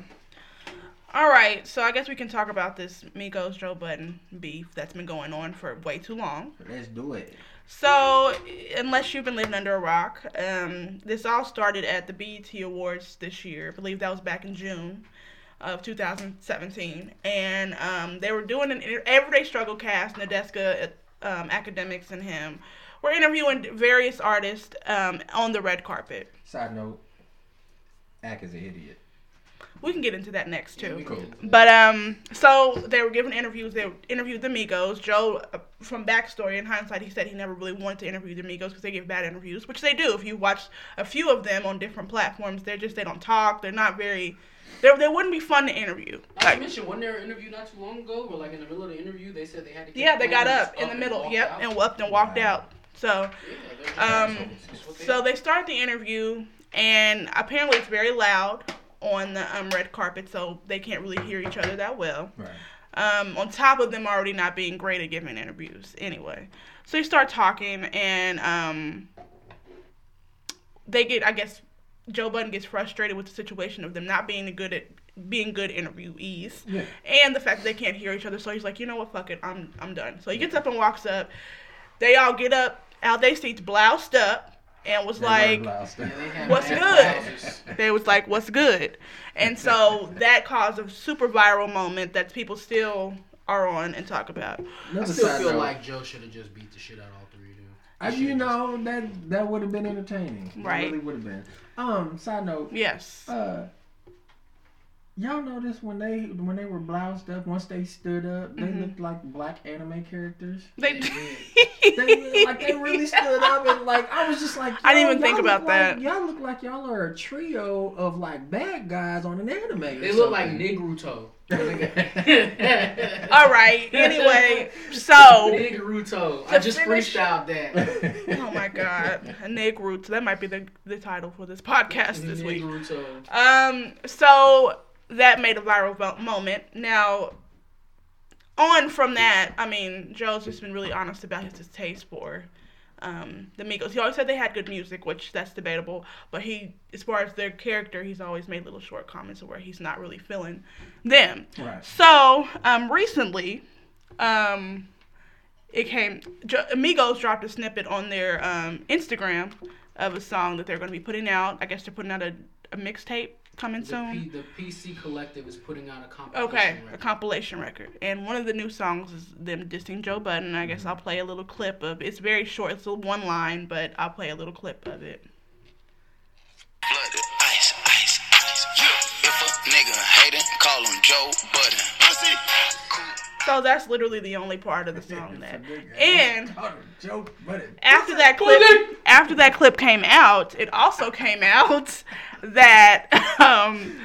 [SPEAKER 1] All right, so I guess we can talk about this Migos Joe Budden beef that's been going on for way too long.
[SPEAKER 2] let's do it.
[SPEAKER 1] So, unless you've been living under a rock, um, this all started at the BET Awards this year. I believe that was back in June of 2017, and um, they were doing an everyday struggle cast. Nadeska, um, Akademiks, and him were interviewing various artists um, on the red carpet.
[SPEAKER 2] Side note, Ak is an idiot.
[SPEAKER 1] We can get into that next too.
[SPEAKER 3] We can get into that.
[SPEAKER 1] But um, so they were giving interviews. They interviewed the Migos. Joe, uh, from backstory in hindsight, he said he never really wanted to interview the Migos because they give bad interviews, which they do. If you watch a few of them on different platforms, they're just they don't talk. They're not very. They they wouldn't be fun to interview.
[SPEAKER 3] Not to
[SPEAKER 1] Like,
[SPEAKER 3] mention, wasn't there an interview not too long ago where, like, in the middle of the interview, they said they had to. keep
[SPEAKER 1] yeah, they got
[SPEAKER 3] cameras
[SPEAKER 1] up in the middle. Yep,
[SPEAKER 3] out?
[SPEAKER 1] and up and walked
[SPEAKER 2] Wow.
[SPEAKER 1] out. So
[SPEAKER 3] Yeah,
[SPEAKER 1] Um,
[SPEAKER 3] assholes. That's what they
[SPEAKER 1] So they start the interview, and apparently it's very loud on the um, red carpet, so they can't really hear each other that well.
[SPEAKER 2] Right.
[SPEAKER 1] Um, on top of them already not being great at giving interviews, anyway. So they start talking, and um, they get, I guess, Joe Budden gets frustrated with the situation of them not being good at being good interviewees,
[SPEAKER 2] Yeah.
[SPEAKER 1] and the fact that they can't hear each other. So he's like, you know what, fuck it, I'm I'm done. So he gets up and walks up. They all get up out their seats, bloused up, and was
[SPEAKER 2] They
[SPEAKER 1] like,
[SPEAKER 2] weren't bloused.
[SPEAKER 3] Yeah, they had
[SPEAKER 1] What's good? they was like, "What's good?" And so that caused a super viral moment that people still are on and talk about.
[SPEAKER 3] I still feel
[SPEAKER 2] note,
[SPEAKER 3] like Joe should have just beat the shit out of all three of them.
[SPEAKER 2] I,
[SPEAKER 3] He
[SPEAKER 2] you
[SPEAKER 3] should've
[SPEAKER 2] know that that would have been entertaining. It
[SPEAKER 1] Right.
[SPEAKER 2] really would have been. Um, side note,
[SPEAKER 1] Yes.
[SPEAKER 2] uh, y'all notice when they when they were bloused up, once they stood up, they
[SPEAKER 1] Mhm.
[SPEAKER 2] looked like black anime characters.
[SPEAKER 1] They did.
[SPEAKER 2] They like they really stood up and like I was just like
[SPEAKER 1] I didn't even think about
[SPEAKER 2] look like-
[SPEAKER 1] that.
[SPEAKER 2] y'all look like y'all are a trio of like bad guys on an anime.
[SPEAKER 3] They look like
[SPEAKER 2] something.
[SPEAKER 3] Nigruto.
[SPEAKER 1] All right. Anyway, so
[SPEAKER 3] Nigruto. I just
[SPEAKER 1] finish-
[SPEAKER 3] freestyled that.
[SPEAKER 1] oh my god, Nick Roots. That might be the the title for this podcast this week. Um, so that made a viral moment. Now, on from that, I mean, Joe's just been really honest about his distaste for um, the Migos. He always said they had good music, which that's debatable. But he, as far as their character, he's always made little short comments where he's not really feeling them.
[SPEAKER 2] Right.
[SPEAKER 1] So um, recently, um, it came. Jo- Amigos dropped a snippet on their um, Instagram of a song that they're going to be putting out. I guess they're putting out a, a mixtape coming
[SPEAKER 3] The,
[SPEAKER 1] soon.
[SPEAKER 3] P, the PC Collective is putting out a compilation
[SPEAKER 1] Okay, a
[SPEAKER 3] record.
[SPEAKER 1] compilation record. And one of the new songs is them dissing Joe Budden. I guess mm-hmm. I'll play a little clip of It's very short, it's a one line, but I'll play a little clip of it.
[SPEAKER 9] Blooded ice, ice, ice. Yeah. If a nigga hating, call him Joe Budden. Pussy.
[SPEAKER 1] So that's literally the only part of the song that. And
[SPEAKER 2] joke, but
[SPEAKER 1] after that clip after that clip came out, it also came out that um,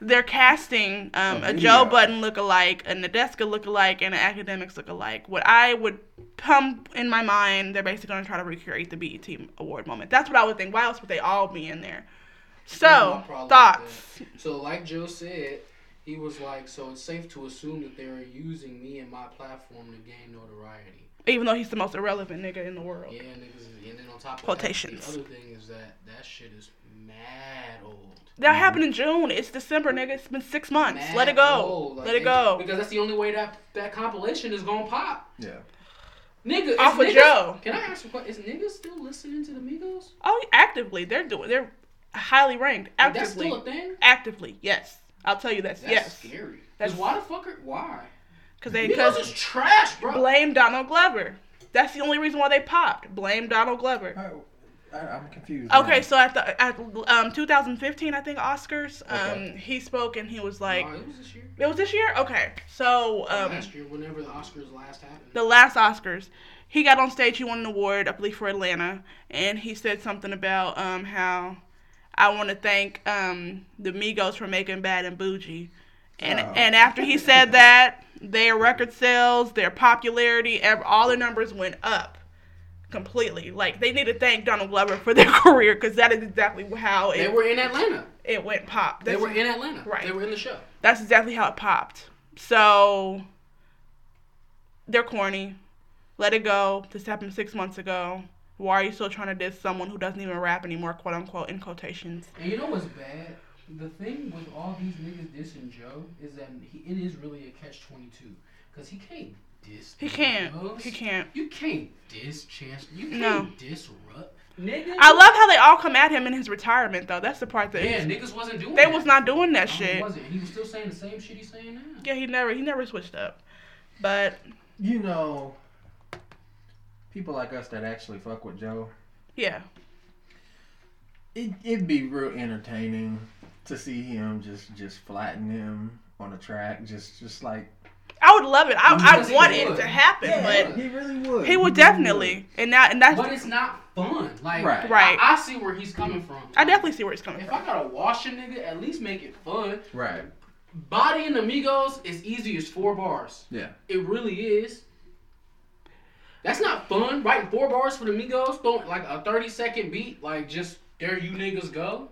[SPEAKER 1] they're casting um,
[SPEAKER 2] A
[SPEAKER 1] a Joe
[SPEAKER 2] video.
[SPEAKER 1] Budden lookalike, a Nadeska look-alike, and an Akademiks look-alike. What I would come in my mind, they're basically going to try to recreate the BET award moment. That's what I would think. Why else would they all be in there? So
[SPEAKER 3] my
[SPEAKER 1] thoughts.
[SPEAKER 3] So, like Joe said, he was like, so it's safe to assume that they're using me and my platform to gain notoriety.
[SPEAKER 1] Even though he's the most irrelevant nigga in the world.
[SPEAKER 3] Yeah, niggas, and then on top of
[SPEAKER 1] Quotations.
[SPEAKER 3] that, the other thing is that that shit is mad old.
[SPEAKER 1] That happened in June. It's December, nigga. It's been six months.
[SPEAKER 3] Mad
[SPEAKER 1] Let it go.
[SPEAKER 3] Like,
[SPEAKER 1] Let it go.
[SPEAKER 3] Because that's the only way that that compilation is gonna pop.
[SPEAKER 2] yeah.
[SPEAKER 3] Nigga, is
[SPEAKER 1] Off of
[SPEAKER 3] niggas-
[SPEAKER 1] Joe.
[SPEAKER 3] Can I ask you a question? Is niggas still listening to the Migos?
[SPEAKER 1] Oh, actively, they're doing. They're highly ranked.
[SPEAKER 3] Like, that's
[SPEAKER 1] Actively,
[SPEAKER 3] still a thing?
[SPEAKER 1] actively, yes. I'll tell you this.
[SPEAKER 3] That's
[SPEAKER 1] yes,
[SPEAKER 3] scary.
[SPEAKER 1] That's-
[SPEAKER 3] why the fuck are, why?
[SPEAKER 1] Because they
[SPEAKER 3] because
[SPEAKER 1] because
[SPEAKER 3] trash, bro.
[SPEAKER 1] blame Donald Glover. That's the only reason why they popped. Blame Donald Glover.
[SPEAKER 2] I, I, I'm confused.
[SPEAKER 1] Okay,
[SPEAKER 2] now.
[SPEAKER 1] so at the at um 2015, I think Oscars,
[SPEAKER 2] Okay.
[SPEAKER 1] um he spoke and he was like,
[SPEAKER 3] no, it was this year.
[SPEAKER 1] it was this year. Okay, so um
[SPEAKER 3] last year, whenever the Oscars last happened.
[SPEAKER 1] the last Oscars, he got on stage. He won an award, I believe, for Atlanta, and he said something about um how I want to thank um the Migos for making Bad and Bougie, and
[SPEAKER 2] Oh.
[SPEAKER 1] and after he said that, their record sales, their popularity, all their numbers went up completely. Like they need to thank Donald Glover for their career because that is exactly how
[SPEAKER 3] they
[SPEAKER 1] it
[SPEAKER 3] were in Atlanta.
[SPEAKER 1] it went pop.
[SPEAKER 3] They were in Atlanta.
[SPEAKER 1] Right.
[SPEAKER 3] They were in the show.
[SPEAKER 1] that's exactly how it popped. So they're corny. Let it go. This happened six months ago. Why are you still trying to diss someone who doesn't even rap anymore, quote unquote, in quotations?
[SPEAKER 3] And you know what's bad? The thing with all these niggas dissing Joe is that he, it is really a catch twenty two because he can't diss.
[SPEAKER 1] He can't.
[SPEAKER 3] Migos.
[SPEAKER 1] He can't.
[SPEAKER 3] You can't diss Chance. You can't
[SPEAKER 1] No.
[SPEAKER 3] diss Russ. Nigga.
[SPEAKER 1] I love how they all come at him in his retirement, though. That's the part that
[SPEAKER 3] Yeah, niggas wasn't doing.
[SPEAKER 1] they
[SPEAKER 3] that.
[SPEAKER 1] was not doing that
[SPEAKER 3] No, He
[SPEAKER 1] shit.
[SPEAKER 3] wasn't. He was still saying the same shit he's saying now.
[SPEAKER 1] Yeah, he never he never switched up. But
[SPEAKER 2] you know, people like us that actually fuck with Joe,
[SPEAKER 1] yeah,
[SPEAKER 2] it, it'd be real entertaining to see him just just flatten him on a track, just just like
[SPEAKER 1] I would love it. I, I
[SPEAKER 3] he
[SPEAKER 1] want it to happen,
[SPEAKER 2] yeah,
[SPEAKER 1] but
[SPEAKER 2] he really would.
[SPEAKER 1] he would
[SPEAKER 2] really
[SPEAKER 1] definitely. And now and that's
[SPEAKER 3] But it's not fun. Like,
[SPEAKER 2] Right.
[SPEAKER 1] Right.
[SPEAKER 3] I, I see where he's coming from.
[SPEAKER 1] I definitely see where he's coming
[SPEAKER 3] If
[SPEAKER 1] from.
[SPEAKER 3] If I gotta wash a nigga, at least make it fun.
[SPEAKER 2] right.
[SPEAKER 3] Body and Amigos is easy as four bars.
[SPEAKER 2] Yeah.
[SPEAKER 3] It really is. That's not fun. Writing four bars for the Migos, throwing like a 30 second beat, like just there you niggas go.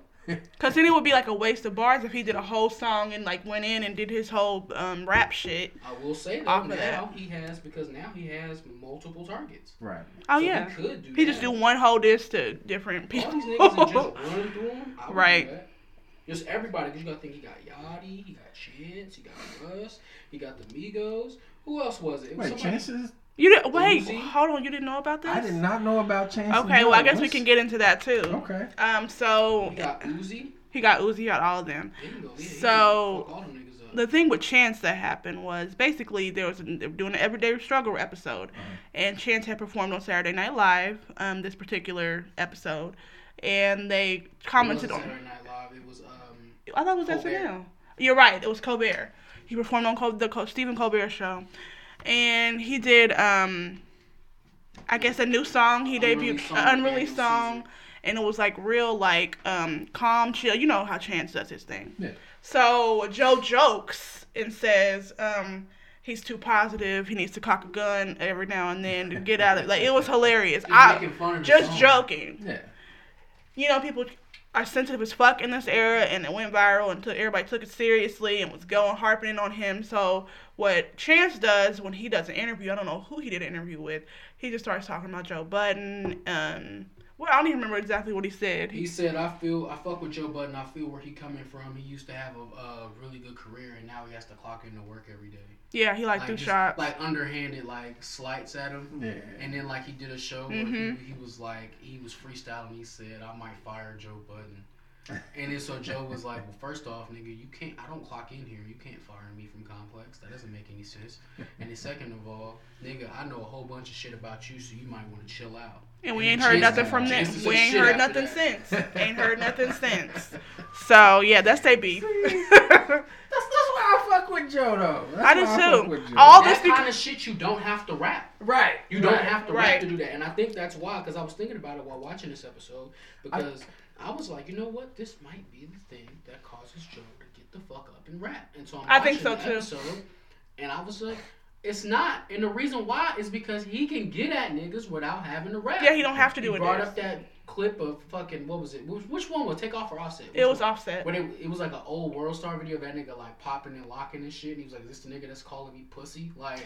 [SPEAKER 1] Cause then it would be like a waste of bars if he did a whole song and like went in and did his whole um, rap shit.
[SPEAKER 3] I will say though, now
[SPEAKER 1] that.
[SPEAKER 3] he has because now he has multiple targets.
[SPEAKER 2] Right.
[SPEAKER 1] Oh
[SPEAKER 3] So
[SPEAKER 1] yeah,
[SPEAKER 3] he could do
[SPEAKER 1] he just
[SPEAKER 3] that.
[SPEAKER 1] do one whole diss to different
[SPEAKER 3] All
[SPEAKER 1] people.
[SPEAKER 3] these niggas and just run through them. I
[SPEAKER 1] Right.
[SPEAKER 3] Just everybody, because you gotta think he got Yachty, he got Chance, he got Russ, he got the Migos. Who else was it? it was
[SPEAKER 2] Wait,
[SPEAKER 3] somebody-
[SPEAKER 2] chances?
[SPEAKER 1] You didn't wait, hold on, you didn't know about this?
[SPEAKER 2] I did not know about Chance.
[SPEAKER 1] Okay, well I guess we can get into that too.
[SPEAKER 2] Okay.
[SPEAKER 1] Um, so
[SPEAKER 3] He got Uzi.
[SPEAKER 1] he got Uzi, he got all of them.
[SPEAKER 3] Bingo. Yeah,
[SPEAKER 1] So,
[SPEAKER 3] fuck all them niggas up.
[SPEAKER 1] the thing with Chance that happened was basically there was a, they were doing an everyday struggle episode, and Chance had performed on Saturday Night Live, um, this particular episode, and they
[SPEAKER 3] It
[SPEAKER 1] commented
[SPEAKER 3] wasn't
[SPEAKER 1] on.
[SPEAKER 3] Saturday Night Live. It was um.
[SPEAKER 1] I thought it was
[SPEAKER 3] Colbert.
[SPEAKER 1] SNL. You're right. It was Colbert. He performed on Col- the Col- Stephen Colbert show, and he did um, I guess a new song. He debuted
[SPEAKER 3] song,
[SPEAKER 1] an unreleased
[SPEAKER 3] Daniel
[SPEAKER 1] song, and it was like real like um calm, chill. You know how Chance does his thing.
[SPEAKER 2] Yeah.
[SPEAKER 1] So Joe jokes and says um. He's too positive. He needs to cock a gun every now and then to get out of like it was hilarious.
[SPEAKER 3] Just
[SPEAKER 1] I
[SPEAKER 3] making fun of
[SPEAKER 1] just joking.
[SPEAKER 2] Yeah.
[SPEAKER 1] you know, people are sensitive as fuck in this era, and it went viral and until everybody took it seriously and was going harping on him. So what Chance does when he does an interview, I don't know who he did an interview with, he just starts talking about Joe Budden. Um, well, I don't even remember exactly what he said.
[SPEAKER 3] He said, "I feel I fuck with Joe Budden. I feel where he coming from. He used to have a, a really good career, and now he has to clock into work every day.
[SPEAKER 1] Yeah, he like, threw
[SPEAKER 3] just,
[SPEAKER 1] shots.
[SPEAKER 3] like underhanded, like slights at him.
[SPEAKER 2] Yeah.
[SPEAKER 3] And then like he did a show
[SPEAKER 1] Mhm.
[SPEAKER 3] he, he was like he was freestyling. He said, "I might fire Joe Budden." And then so Joe was like, "Well, first off, nigga, you can't. I don't clock in here. You can't fire me from Complex. That doesn't make any sense. And then second of all, nigga, I know a whole bunch of shit about you, so you might want to chill out."
[SPEAKER 1] And we ain't heard
[SPEAKER 3] Chance-
[SPEAKER 1] nothing from them.
[SPEAKER 3] Chance to say
[SPEAKER 1] We ain't heard nothing
[SPEAKER 3] that.
[SPEAKER 1] since. ain't heard nothing since. So yeah, that's they beef.
[SPEAKER 2] That's that's why I fuck with Joe though. That's
[SPEAKER 1] I do
[SPEAKER 2] why
[SPEAKER 1] too.
[SPEAKER 2] fuck with Joe.
[SPEAKER 1] All
[SPEAKER 3] that
[SPEAKER 1] this
[SPEAKER 3] kind of shit you don't have to rap.
[SPEAKER 2] right.
[SPEAKER 3] You don't
[SPEAKER 2] right.
[SPEAKER 3] have to
[SPEAKER 1] right.
[SPEAKER 3] rap to do that, and I think that's why. Because I was thinking about it while watching this episode. Because I, was like, you know what, this might be the thing that causes Joe to get the fuck up and rap. And so I'm
[SPEAKER 1] I
[SPEAKER 3] watching
[SPEAKER 1] think so,
[SPEAKER 3] the
[SPEAKER 1] too.
[SPEAKER 3] episode, and I was like, it's not. And the reason why is because he can get at niggas without having to rap.
[SPEAKER 1] Yeah, he don't have to do
[SPEAKER 3] he
[SPEAKER 1] it.
[SPEAKER 3] brought up that clip of fucking what was it? Which, which one was Take Off or Offset? Which
[SPEAKER 1] It was
[SPEAKER 3] one?
[SPEAKER 1] offset.
[SPEAKER 3] But it, it was like an old World Star video of that nigga like popping and locking and shit. And he was like, "Is this the nigga that's calling me pussy?" Like.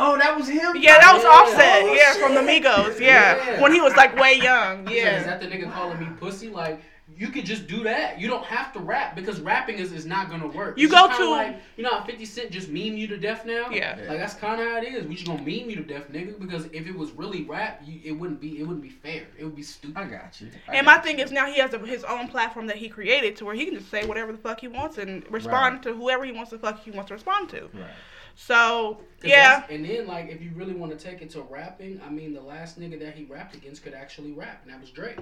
[SPEAKER 2] Oh, that was him.
[SPEAKER 1] Yeah, that was
[SPEAKER 3] Yeah.
[SPEAKER 1] offset.
[SPEAKER 2] Oh,
[SPEAKER 1] yeah, from the
[SPEAKER 2] shit.
[SPEAKER 1] Migos. Yeah.
[SPEAKER 3] Yeah.
[SPEAKER 1] when he was like way young.
[SPEAKER 3] He's like, is
[SPEAKER 1] Yeah,
[SPEAKER 3] that the nigga calling me pussy? Like, you could just do that. You don't have to rap because rapping is, is not gonna work.
[SPEAKER 1] You
[SPEAKER 3] It's
[SPEAKER 1] go to-
[SPEAKER 3] like, you know how 50 Cent just meme you to death now?
[SPEAKER 1] Yeah.
[SPEAKER 3] Like that's kinda how it is. We just gonna meme you to death, nigga, because if it was really rap, you, it wouldn't be it wouldn't be fair. It would be stupid.
[SPEAKER 2] I got you. I
[SPEAKER 1] and my
[SPEAKER 2] got
[SPEAKER 1] thing is now he has a, his own platform that he created to where he can just say whatever the fuck he wants and respond to whoever he wants to fuck he wants to respond to.
[SPEAKER 2] Right.
[SPEAKER 1] So
[SPEAKER 3] 'Cause
[SPEAKER 1] yeah,
[SPEAKER 3] And then like if you really want to take it to rapping, I mean the last nigga that he rapped against could actually rap, and that was Drake.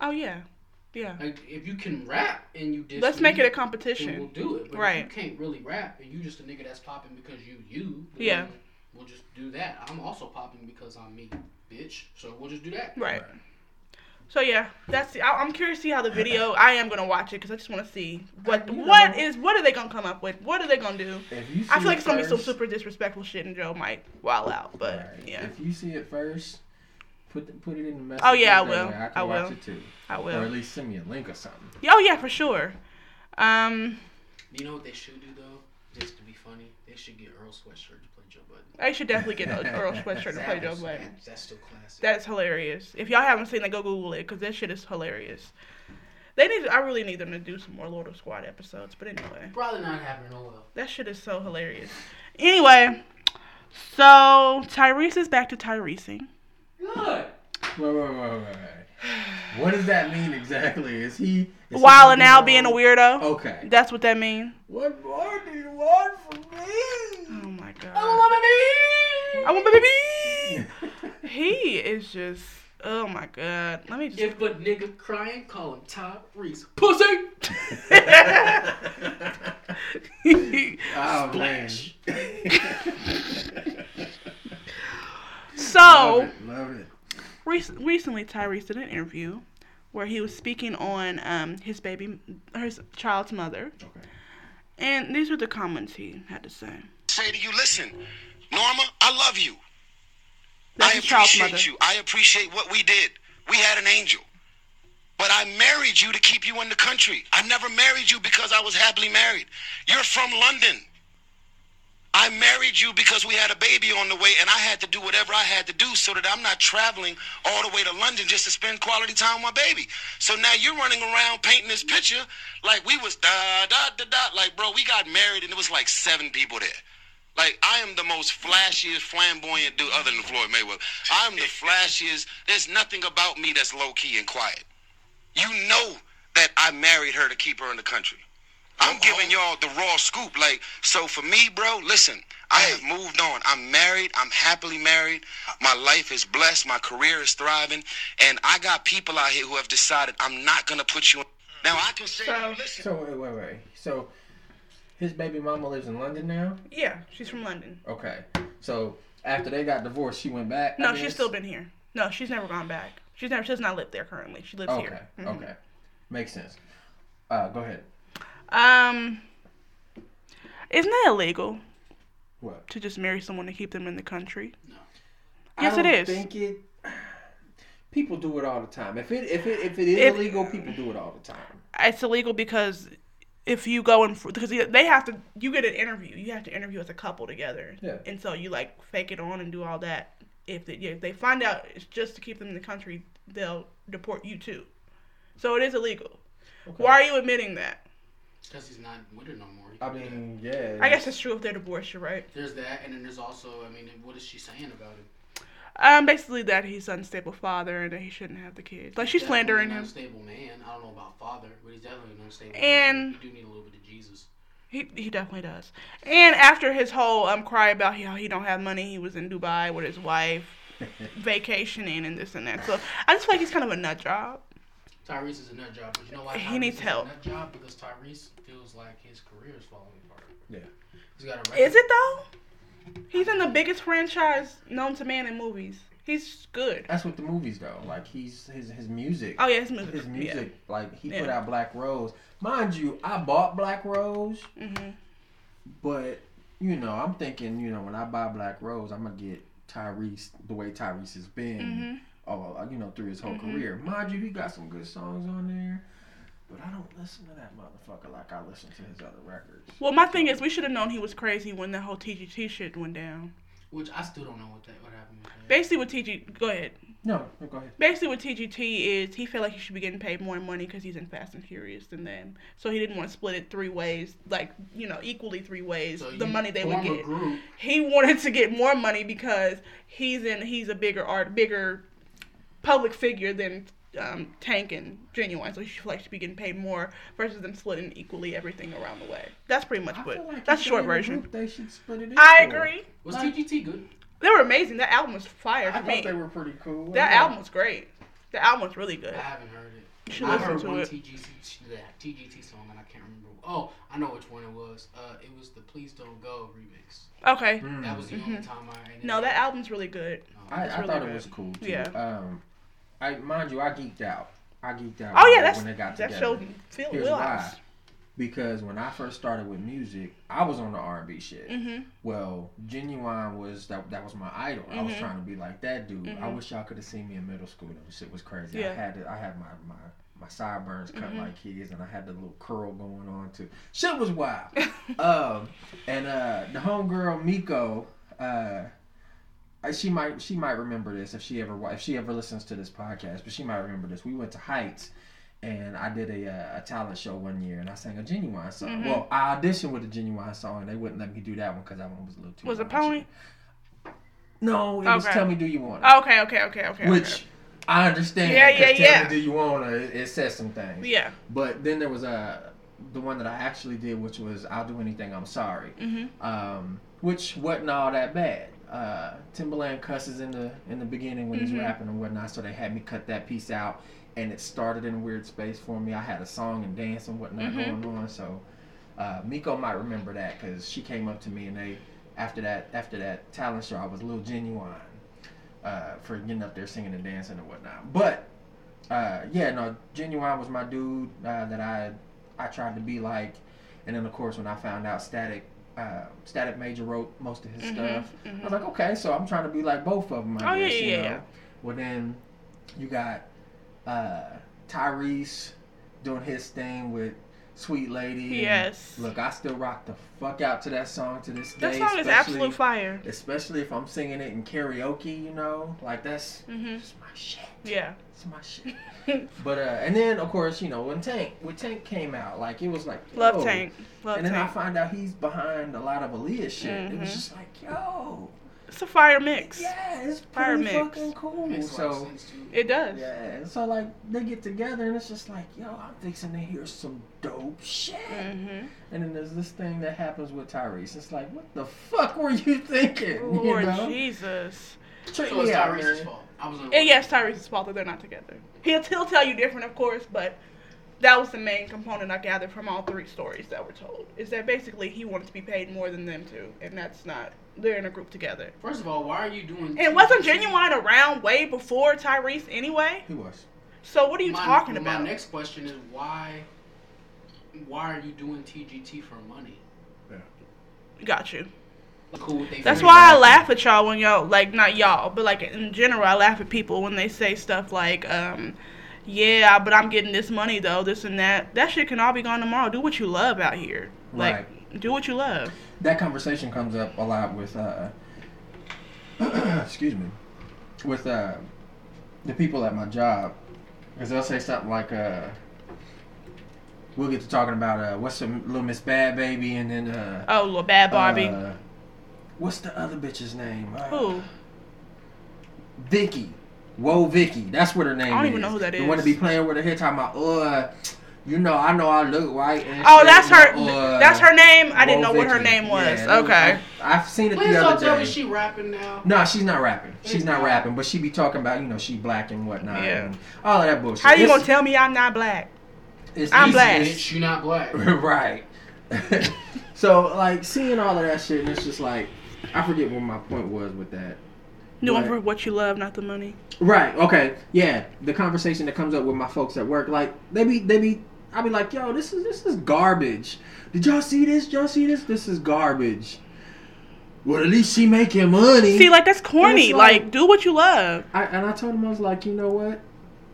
[SPEAKER 1] oh yeah, yeah.
[SPEAKER 3] Like if you can rap and you diss
[SPEAKER 1] Let's make it a competition.
[SPEAKER 3] we'll do it. But
[SPEAKER 1] Right.
[SPEAKER 3] if you can't really rap and you just a nigga that's popping because you you, then
[SPEAKER 1] Yeah.
[SPEAKER 3] we'll just do that. I'm also popping because I'm me, bitch. So we'll just do that.
[SPEAKER 1] Right. So yeah, that's. I, I'm curious to see how the video. I am gonna watch it because I just want to see what
[SPEAKER 2] You
[SPEAKER 1] what
[SPEAKER 2] know.
[SPEAKER 1] what are they gonna come up with? What are they gonna do?
[SPEAKER 2] If you see
[SPEAKER 1] I feel like
[SPEAKER 2] it
[SPEAKER 1] it's gonna be some super disrespectful shit, and Joe might wild out. But
[SPEAKER 2] Right.
[SPEAKER 1] yeah,
[SPEAKER 2] If you see it first, put put it in the message.
[SPEAKER 1] Oh, yeah, I will.
[SPEAKER 2] way I can
[SPEAKER 1] I
[SPEAKER 2] watch
[SPEAKER 1] will.
[SPEAKER 2] it too.
[SPEAKER 1] I will.
[SPEAKER 2] Or at least send me a link or something.
[SPEAKER 1] Oh yeah, for sure. Um,
[SPEAKER 3] You know what they should do though? Just to be funny, they should get Earl Sweatshirt to play Joe Budden.
[SPEAKER 1] I should definitely get Earl sweatshirt to play Joe
[SPEAKER 3] Savage.
[SPEAKER 1] Budden.
[SPEAKER 3] That's still classic.
[SPEAKER 1] That's hilarious. If y'all haven't seen it, go Google it because that shit is hilarious. They need. I really need them to do some more Loiter Squad episodes. But anyway.
[SPEAKER 3] Probably not happening. Oh well.
[SPEAKER 1] That shit is so hilarious. Anyway, so Tyrese is back to Tyresing.
[SPEAKER 3] Good.
[SPEAKER 2] Wait, wait, wait, wait, wait. What does that mean exactly? Is he is
[SPEAKER 1] While
[SPEAKER 2] gonna
[SPEAKER 1] and
[SPEAKER 2] be
[SPEAKER 1] now being a weirdo.
[SPEAKER 2] Okay.
[SPEAKER 1] That's what that means.
[SPEAKER 2] What more do you want from me?
[SPEAKER 1] Oh my god.
[SPEAKER 3] Oh,
[SPEAKER 1] I want the baby. He is just. Oh my god. Let me just.
[SPEAKER 3] If a nigga crying, call him Tyrese. Pussy.
[SPEAKER 2] Oh man.
[SPEAKER 3] Splash.
[SPEAKER 1] so.
[SPEAKER 2] Love it. Love it.
[SPEAKER 1] Rec- recently, Tyrese did an interview where he was speaking on um, his baby, his child's mother,
[SPEAKER 2] Okay.
[SPEAKER 1] and these were the comments he had to say.
[SPEAKER 6] Say to you, listen, Norma, I love you.
[SPEAKER 1] That's
[SPEAKER 6] I appreciate you. I appreciate what we did. We had an angel. But I married you to keep you in the country. I never married you because I was happily married. You're from London. I married you because we had a baby on the way and I had to do whatever I had to do so that I'm not traveling all the way to London just to spend quality time with my baby. So now you're running around painting this picture like we was da da da da like bro, we got married and it was like seven people there. Like I am the most flashiest, flamboyant dude other than Floyd Mayweather. I am the flashiest. There's nothing about me that's low key and quiet. You know that I married her to keep her in the country. I'm giving y'all the raw scoop. Like, so for me, bro, listen, I have moved on. I'm married. I'm happily married. My life is blessed. My career is thriving. And I got people out here who have decided I'm not going to put you in. Now, I can say,
[SPEAKER 1] So-
[SPEAKER 6] listen.
[SPEAKER 2] So wait, wait, wait. So his baby mama lives in London now.
[SPEAKER 1] Yeah, she's from London.
[SPEAKER 2] Okay. So after they got divorced, she went back.
[SPEAKER 1] No, she's still been here. No, she's never gone back. She's never. She does not live there currently. She lives
[SPEAKER 2] Okay.
[SPEAKER 1] here. Mhm.
[SPEAKER 2] Okay. Makes sense. Uh, go ahead.
[SPEAKER 1] Um, isn't that illegal
[SPEAKER 2] What?
[SPEAKER 1] to just marry someone to keep them in the country?
[SPEAKER 3] No.
[SPEAKER 1] Yes,
[SPEAKER 2] I
[SPEAKER 1] it
[SPEAKER 2] don't
[SPEAKER 1] is.
[SPEAKER 2] Think it. People do it all the time. If it if it if it is illegal, people do it all the time.
[SPEAKER 1] It's illegal because if you go in for, because they have to you get an interview. You have to interview as a couple together.
[SPEAKER 2] Yeah.
[SPEAKER 1] And so you like fake it on and do all that. If they, if they find out it's just to keep them in the country, they'll deport you too. So it is illegal. Why are you admitting that?
[SPEAKER 3] Because he's not with her no more. He
[SPEAKER 2] I
[SPEAKER 3] can do that.
[SPEAKER 2] mean, yeah.
[SPEAKER 1] I guess it's true if they're divorced. You're right.
[SPEAKER 3] There's that, and then there's also, I mean, what is she saying about it?
[SPEAKER 1] Um, basically that he's unstable father and that he shouldn't have the kids. Like she's
[SPEAKER 3] Definitely
[SPEAKER 1] slandering
[SPEAKER 3] an
[SPEAKER 1] him.
[SPEAKER 3] unstable man. I don't know about father, but he's definitely an unstable
[SPEAKER 1] And-
[SPEAKER 3] man. You do need a little bit of Jesus.
[SPEAKER 1] He he definitely does. And after his whole um cry about how he don't have money, he was in Dubai with his wife, vacationing and this and that. So I just feel like he's kind of a nut job.
[SPEAKER 3] Tyrese is a nut job, but you know why?
[SPEAKER 1] He needs
[SPEAKER 3] is
[SPEAKER 1] help.
[SPEAKER 3] A nut job because Tyrese feels like his career is falling apart.
[SPEAKER 2] Yeah.
[SPEAKER 3] He's got a record.
[SPEAKER 1] Is it though? He's in the biggest franchise known to man in movies. He's good.
[SPEAKER 2] That's what the movies though. Like he's his his music.
[SPEAKER 1] Oh yeah, his music.
[SPEAKER 2] His music, like he
[SPEAKER 1] Yeah.
[SPEAKER 2] put out Black Rose. Mind you, I bought Black Rose,
[SPEAKER 1] Yeah. hmm
[SPEAKER 2] but you know, I'm thinking, you know, when I buy Black Rose, I'm gonna get Tyrese the way Tyrese has been,
[SPEAKER 1] Mhm.
[SPEAKER 2] All uh, you know, through his whole
[SPEAKER 1] Mhm.
[SPEAKER 2] career. Mind you, he got some good songs on there, but I don't listen to that motherfucker like I listen to his other records.
[SPEAKER 1] Well, my thing is, we should have known he was crazy when that whole TGT shit went down.
[SPEAKER 3] Which I still don't know what that what happened with that.
[SPEAKER 1] Basically, with TG, go ahead.
[SPEAKER 2] No, no, go ahead.
[SPEAKER 1] Basically, with TGT is, he felt like he should be getting paid more money because he's in Fast and Furious than them. So he didn't want to split it three ways, like you know, equally three ways.
[SPEAKER 3] So
[SPEAKER 1] the money they would get.
[SPEAKER 3] group.
[SPEAKER 1] He wanted to get more money because he's in. He's a bigger art, bigger public figure than um, Tank and Ginuwine. So he should like should be getting paid more versus them splitting equally everything around the way. That's pretty much what.
[SPEAKER 2] like
[SPEAKER 1] that's
[SPEAKER 2] if
[SPEAKER 1] short
[SPEAKER 2] they're in a
[SPEAKER 1] version.
[SPEAKER 2] group, They should split it.
[SPEAKER 1] I
[SPEAKER 2] equal.
[SPEAKER 1] agree.
[SPEAKER 3] Was
[SPEAKER 2] Like-
[SPEAKER 3] TGT good?
[SPEAKER 1] They were amazing. That album was fire
[SPEAKER 2] I
[SPEAKER 1] to
[SPEAKER 2] thought
[SPEAKER 1] me.
[SPEAKER 2] they were pretty cool.
[SPEAKER 1] That
[SPEAKER 2] Yeah.
[SPEAKER 1] album was great. The album was really good.
[SPEAKER 3] I haven't heard it.
[SPEAKER 1] You should
[SPEAKER 3] I heard
[SPEAKER 1] to
[SPEAKER 3] one
[SPEAKER 1] it.
[SPEAKER 3] TGT, that TGT song and I can't remember. Oh, I know which one it was. Uh, it was the Please Don't Go remix.
[SPEAKER 1] Okay.
[SPEAKER 2] Mm.
[SPEAKER 3] That was the only
[SPEAKER 1] Mhm.
[SPEAKER 3] time I.
[SPEAKER 1] No, that album's really good.
[SPEAKER 3] No,
[SPEAKER 2] I, I
[SPEAKER 1] really
[SPEAKER 2] thought
[SPEAKER 1] good.
[SPEAKER 2] it was cool too.
[SPEAKER 1] Yeah.
[SPEAKER 2] Um, I mind you, I geeked out. I geeked out.
[SPEAKER 1] Oh yeah, that's
[SPEAKER 2] when they got
[SPEAKER 1] that
[SPEAKER 2] together.
[SPEAKER 1] showed Phil
[SPEAKER 2] Here's why. Because when I first started with music, I was on the R and B shit.
[SPEAKER 1] Mhm.
[SPEAKER 2] Well, Ginuwine was that that was my idol. I was
[SPEAKER 1] Mhm.
[SPEAKER 2] trying to be like that dude. I
[SPEAKER 1] Mhm.
[SPEAKER 2] wish y'all could have seen me in middle school. That shit was crazy.
[SPEAKER 1] Yeah.
[SPEAKER 2] I had it, I had my my my sideburns cut
[SPEAKER 1] Mhm.
[SPEAKER 2] like his, and I had the little curl going on too. Shit was wild. um, and uh, the homegirl Miko, uh, she might she might remember this if she ever if she ever listens to this podcast, but she might remember this. We went to Heights, and I did a uh, a talent show one year, and I sang a Ginuwine song.
[SPEAKER 1] Mhm.
[SPEAKER 2] Well, I auditioned with a Ginuwine song, and they wouldn't let me do that one because that one was a little too.
[SPEAKER 1] Was it
[SPEAKER 2] raunchy.
[SPEAKER 1] Pony?
[SPEAKER 2] No, it was Tell Me Do You Want It,
[SPEAKER 1] Okay, okay, okay, okay.
[SPEAKER 2] which
[SPEAKER 1] okay.
[SPEAKER 2] I understand.
[SPEAKER 1] Yeah, yeah,
[SPEAKER 2] Tell
[SPEAKER 1] yeah.
[SPEAKER 2] Me Do You Want It, it says some things.
[SPEAKER 1] Yeah.
[SPEAKER 2] But then there was a the one that I actually did, which was I'll Do Anything I'm Sorry,
[SPEAKER 1] Mhm.
[SPEAKER 2] um, which wasn't all that bad. Uh, Timbaland cusses in the in the beginning when
[SPEAKER 1] Mhm.
[SPEAKER 2] he's rapping and whatnot, so they had me cut that piece out, and it started in a weird space for me. I had a song and dance and whatnot
[SPEAKER 1] Mhm.
[SPEAKER 2] going on, so uh, Miko might remember that because she came up to me and they after that after that talent show I was a little Ginuwine uh, for getting up there singing and dancing and whatnot. But uh, yeah, no, Ginuwine was my dude uh, that I I tried to be like, and then of course when I found out Static. Uh, Static Major wrote most of his
[SPEAKER 1] Mhm,
[SPEAKER 2] stuff. I
[SPEAKER 1] mhm.
[SPEAKER 2] was like, okay, so I'm trying to be like both of them. I
[SPEAKER 1] Oh, yeah,
[SPEAKER 2] guess, you
[SPEAKER 1] yeah,
[SPEAKER 2] know?
[SPEAKER 1] yeah.
[SPEAKER 2] Well, then you got uh, Tyrese doing his thing with Sweet Lady. and
[SPEAKER 1] Yes.
[SPEAKER 2] Look, I still rock the fuck out to that song to this day.
[SPEAKER 1] That song is absolute fire.
[SPEAKER 2] Especially if I'm singing it in karaoke, you know, like that's
[SPEAKER 1] Mhm.
[SPEAKER 2] just my shit.
[SPEAKER 1] Yeah.
[SPEAKER 2] It's my shit. But uh, and then of course you know when Tank when Tank came out, like it was like
[SPEAKER 1] Love. Tank. Love Tank.
[SPEAKER 2] and then I find out he's behind a lot of Aaliyah shit. It was
[SPEAKER 1] Mhm.
[SPEAKER 2] just like yo,
[SPEAKER 1] It's a fire mix.
[SPEAKER 2] yeah, it's
[SPEAKER 1] Fire
[SPEAKER 2] pretty
[SPEAKER 1] mix.
[SPEAKER 2] fucking cool.
[SPEAKER 3] Makes a lot of
[SPEAKER 2] So.
[SPEAKER 1] It does.
[SPEAKER 2] yeah, so like they get together and it's just like yo, I'm fixing to hear some dope shit.
[SPEAKER 1] Mhm.
[SPEAKER 2] And then there's this thing that happens with Tyrese. It's like what the fuck were you thinking?
[SPEAKER 1] Lord
[SPEAKER 2] you know?
[SPEAKER 1] Jesus.
[SPEAKER 2] Treat
[SPEAKER 3] So it's
[SPEAKER 2] me
[SPEAKER 3] Tyrese's fault. I was
[SPEAKER 1] And yes, Tyrese's fault that they're not together. He'll he'll tell you different, of course, but that was the main component I gathered from all three stories that were told. Is that basically he wanted to be paid more than them two, and that's not. They're in a group together.
[SPEAKER 3] First of all, why are you doing?
[SPEAKER 1] And wasn't
[SPEAKER 3] TGT?
[SPEAKER 1] Ginuwine around way before Tyrese anyway?
[SPEAKER 2] He was.
[SPEAKER 1] So what are you
[SPEAKER 3] my,
[SPEAKER 1] talking about?
[SPEAKER 3] My next question is why? Why are you doing TGT for money? Yeah.
[SPEAKER 1] Got you.
[SPEAKER 3] Cool
[SPEAKER 1] That's why I laugh at y'all when y'all like not y'all, but like in general, I laugh at people when they say stuff like, um, "Yeah, but I'm getting this money though, this and that." That shit can all be gone tomorrow. Do what you love out here. Like, do what you love.
[SPEAKER 2] that conversation comes up a lot with uh excuse me with uh the people at my job because they'll say something like uh we'll get to talking about uh what's the little miss Bhad Bhabie and then uh
[SPEAKER 1] Oh, little bad Barbie.
[SPEAKER 2] uh, what's the other bitch's name uh,
[SPEAKER 1] Who?
[SPEAKER 2] Vicky Woah Vicky that's what her name
[SPEAKER 1] I don't
[SPEAKER 2] is
[SPEAKER 1] even know who that
[SPEAKER 2] the one to be playing with her head talking about uh you know I know I look white. and
[SPEAKER 1] Oh, that's her.
[SPEAKER 2] uh,
[SPEAKER 1] that's her name. I didn't
[SPEAKER 2] Whoa,
[SPEAKER 1] know what her name was.
[SPEAKER 2] Yeah, that
[SPEAKER 1] okay.
[SPEAKER 2] I, have seen it
[SPEAKER 3] Please
[SPEAKER 2] the
[SPEAKER 3] don't
[SPEAKER 2] other
[SPEAKER 3] tell
[SPEAKER 2] day.
[SPEAKER 3] me she rapping now.
[SPEAKER 2] No, she's not rapping. She's
[SPEAKER 3] She's
[SPEAKER 2] not
[SPEAKER 3] not.
[SPEAKER 2] rapping, but she be talking about you know she black and whatnot.
[SPEAKER 1] Yeah.
[SPEAKER 2] and all of that bullshit.
[SPEAKER 1] How you
[SPEAKER 2] It's-
[SPEAKER 1] gonna tell me I'm not black?
[SPEAKER 2] it's
[SPEAKER 1] I'm black.
[SPEAKER 3] Bitch, you not black.
[SPEAKER 2] right. so like seeing all of that shit, and it's just like I forget what my point was with that.
[SPEAKER 1] Doing for what you love, not the money.
[SPEAKER 2] Right. Okay. Yeah. The conversation that comes up with my folks at work, like they be they be, I be like, yo, this is this is garbage. Did y'all see this? Y'all see this? This is garbage. Well, at least she making money.
[SPEAKER 1] See, like that's corny. Like,
[SPEAKER 2] like-
[SPEAKER 1] do what you love.
[SPEAKER 2] I, and I told him I was like, you know what?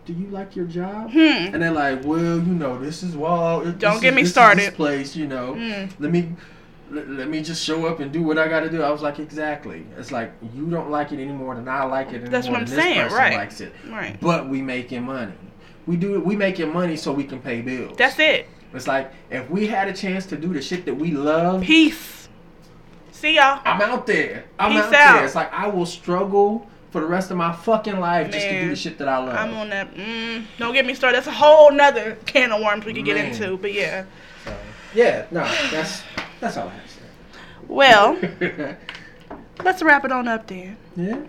[SPEAKER 2] Do you like your job?
[SPEAKER 1] Hmm.
[SPEAKER 2] And they're like, well, you know, this is well.
[SPEAKER 1] Don't
[SPEAKER 2] is-
[SPEAKER 1] get me
[SPEAKER 2] this is
[SPEAKER 1] started.
[SPEAKER 2] This place, you know.
[SPEAKER 1] Mm.
[SPEAKER 2] Let me. Let, me just show up and do what I got to do. I was like, exactly. It's like you don't like it any more than I like it anymore.
[SPEAKER 1] That's what I'm
[SPEAKER 2] than this
[SPEAKER 1] saying, right.
[SPEAKER 2] Likes it.
[SPEAKER 1] Right.
[SPEAKER 2] But we making money. We do it. We making money so we can pay bills.
[SPEAKER 1] That's it.
[SPEAKER 2] It's like if we had a chance to do the shit that we love.
[SPEAKER 1] Peace. See y'all.
[SPEAKER 2] I'm out there. I'm
[SPEAKER 1] Peace
[SPEAKER 2] out,
[SPEAKER 1] out.
[SPEAKER 2] there. It's like I will struggle for the rest of my fucking life just to do the shit that I love.
[SPEAKER 1] I'm on that. Mm, don't get me started. That's a whole nother can of worms we could get into. But yeah.
[SPEAKER 2] So, yeah, no, that's that's all I have to say.
[SPEAKER 1] Well, let's wrap it on up then.
[SPEAKER 2] yeah.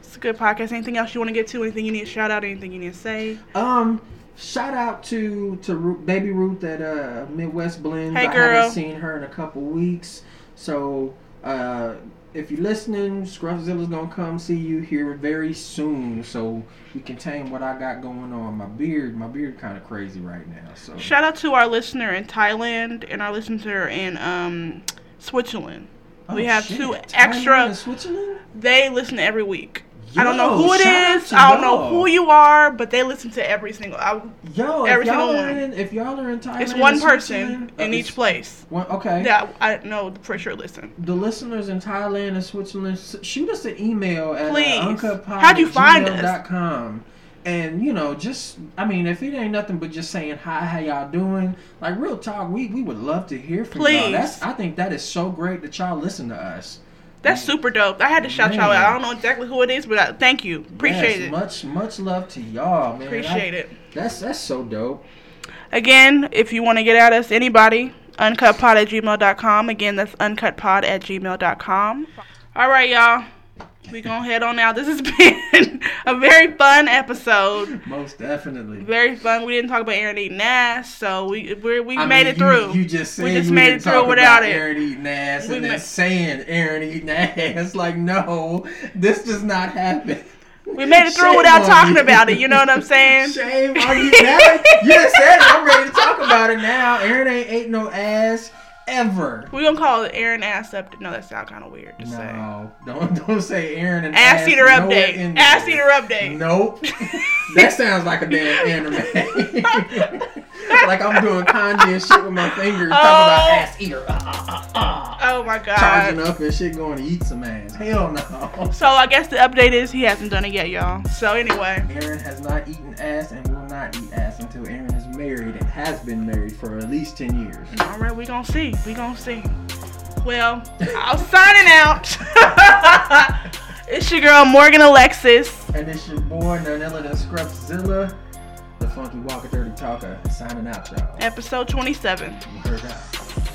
[SPEAKER 1] It's a good podcast. Anything else you want to get to? Anything you need to shout out? Anything you need to say?
[SPEAKER 2] Um, shout out to to Ru- Baby Ruth at uh Midwest Blends.
[SPEAKER 1] Hey,
[SPEAKER 2] I
[SPEAKER 1] girl.
[SPEAKER 2] haven't seen her in a couple weeks, so uh, if you're listening, Scruffzilla's gonna come see you here very soon, so we can tame what I got going on. My beard, my beard, kind of crazy right now. So
[SPEAKER 1] Shout out to our listener in Thailand and our listener in um, Switzerland. we
[SPEAKER 2] Oh,
[SPEAKER 1] have
[SPEAKER 2] shit.
[SPEAKER 1] two extra.
[SPEAKER 2] and Switzerland.
[SPEAKER 1] They listen every week. I don't know who it is. I don't know who you are, but they listen to every single. I,
[SPEAKER 2] Yo,
[SPEAKER 1] Every
[SPEAKER 2] if y'all
[SPEAKER 1] single
[SPEAKER 2] are
[SPEAKER 1] one.
[SPEAKER 2] in, if y'all are in Thailand,
[SPEAKER 1] it's one person
[SPEAKER 2] Switzerland, uh,
[SPEAKER 1] in each place.
[SPEAKER 2] One, okay.
[SPEAKER 1] Yeah, I know for sure. Listen,
[SPEAKER 2] the listeners in Thailand and Switzerland, shoot us an email at
[SPEAKER 1] Please.
[SPEAKER 2] uh, uncutpod
[SPEAKER 1] How'd you find
[SPEAKER 2] gmail.com. And you know, just I mean, if it ain't nothing but just saying hi, how y'all doing? Like real talk, we we would love to hear from y'all.
[SPEAKER 1] Please.
[SPEAKER 2] That's I think that is so great that y'all listen to us.
[SPEAKER 1] That's mm-hmm. super dope. I had to shout y'all out. I don't know exactly who it is, but I, thank you. Appreciate
[SPEAKER 2] Yes,
[SPEAKER 1] it.
[SPEAKER 2] Much much love to y'all, man.
[SPEAKER 1] Appreciate
[SPEAKER 2] I-
[SPEAKER 1] it.
[SPEAKER 2] That's that's so dope.
[SPEAKER 1] Again, if you want to get at us, anybody, uncutpod at gmail.com. Again, that's uncutpod at gmail.com. All right, y'all. We gonna head on out. This has been a very fun episode.
[SPEAKER 2] Most definitely.
[SPEAKER 1] Very fun. We didn't talk about Aaron eating ass, so we we we
[SPEAKER 2] I
[SPEAKER 1] made
[SPEAKER 2] mean,
[SPEAKER 1] it through.
[SPEAKER 2] You, you just said
[SPEAKER 1] we just made
[SPEAKER 2] didn't
[SPEAKER 1] it through without it.
[SPEAKER 2] Aaron eating ass
[SPEAKER 1] We
[SPEAKER 2] and then saying Aaron eating ass. Like, no, this does not happen.
[SPEAKER 1] We made it through
[SPEAKER 2] Shame
[SPEAKER 1] without talking
[SPEAKER 2] you.
[SPEAKER 1] about it. You know what I'm saying?
[SPEAKER 2] Shame on you. Now, you said it. I'm ready to talk about it now. Aaron ain't ate no ass ever.
[SPEAKER 1] We gonna call it Aaron ass up. No, that sounds kind of weird to say.
[SPEAKER 2] No, don't don't say Aaron and
[SPEAKER 1] Ass
[SPEAKER 2] ass
[SPEAKER 1] eater update. Ass eater update.
[SPEAKER 2] Nope. that sounds like a damn anime. like I'm doing kanji and shit with my fingers, talking about
[SPEAKER 1] Oh.
[SPEAKER 2] ass eater. Uh, uh, uh.
[SPEAKER 1] Oh my god.
[SPEAKER 2] Charging up and shit, going to eat some ass. Hell no.
[SPEAKER 1] So I guess the update is he hasn't done it yet, y'all. So anyway,
[SPEAKER 2] Aaron has not eaten ass and will not eat ass until Aaron is married and has been married for at least ten years.
[SPEAKER 1] Mm, all right, we gonna see. We gonna see. Well, I'm signing out. it's your girl Morgan Alexis.
[SPEAKER 2] And it's your boy none the than Scruffzilla, the funky walker, dirty talker, signing out, y'all.
[SPEAKER 1] Episode 27.
[SPEAKER 2] You heard that.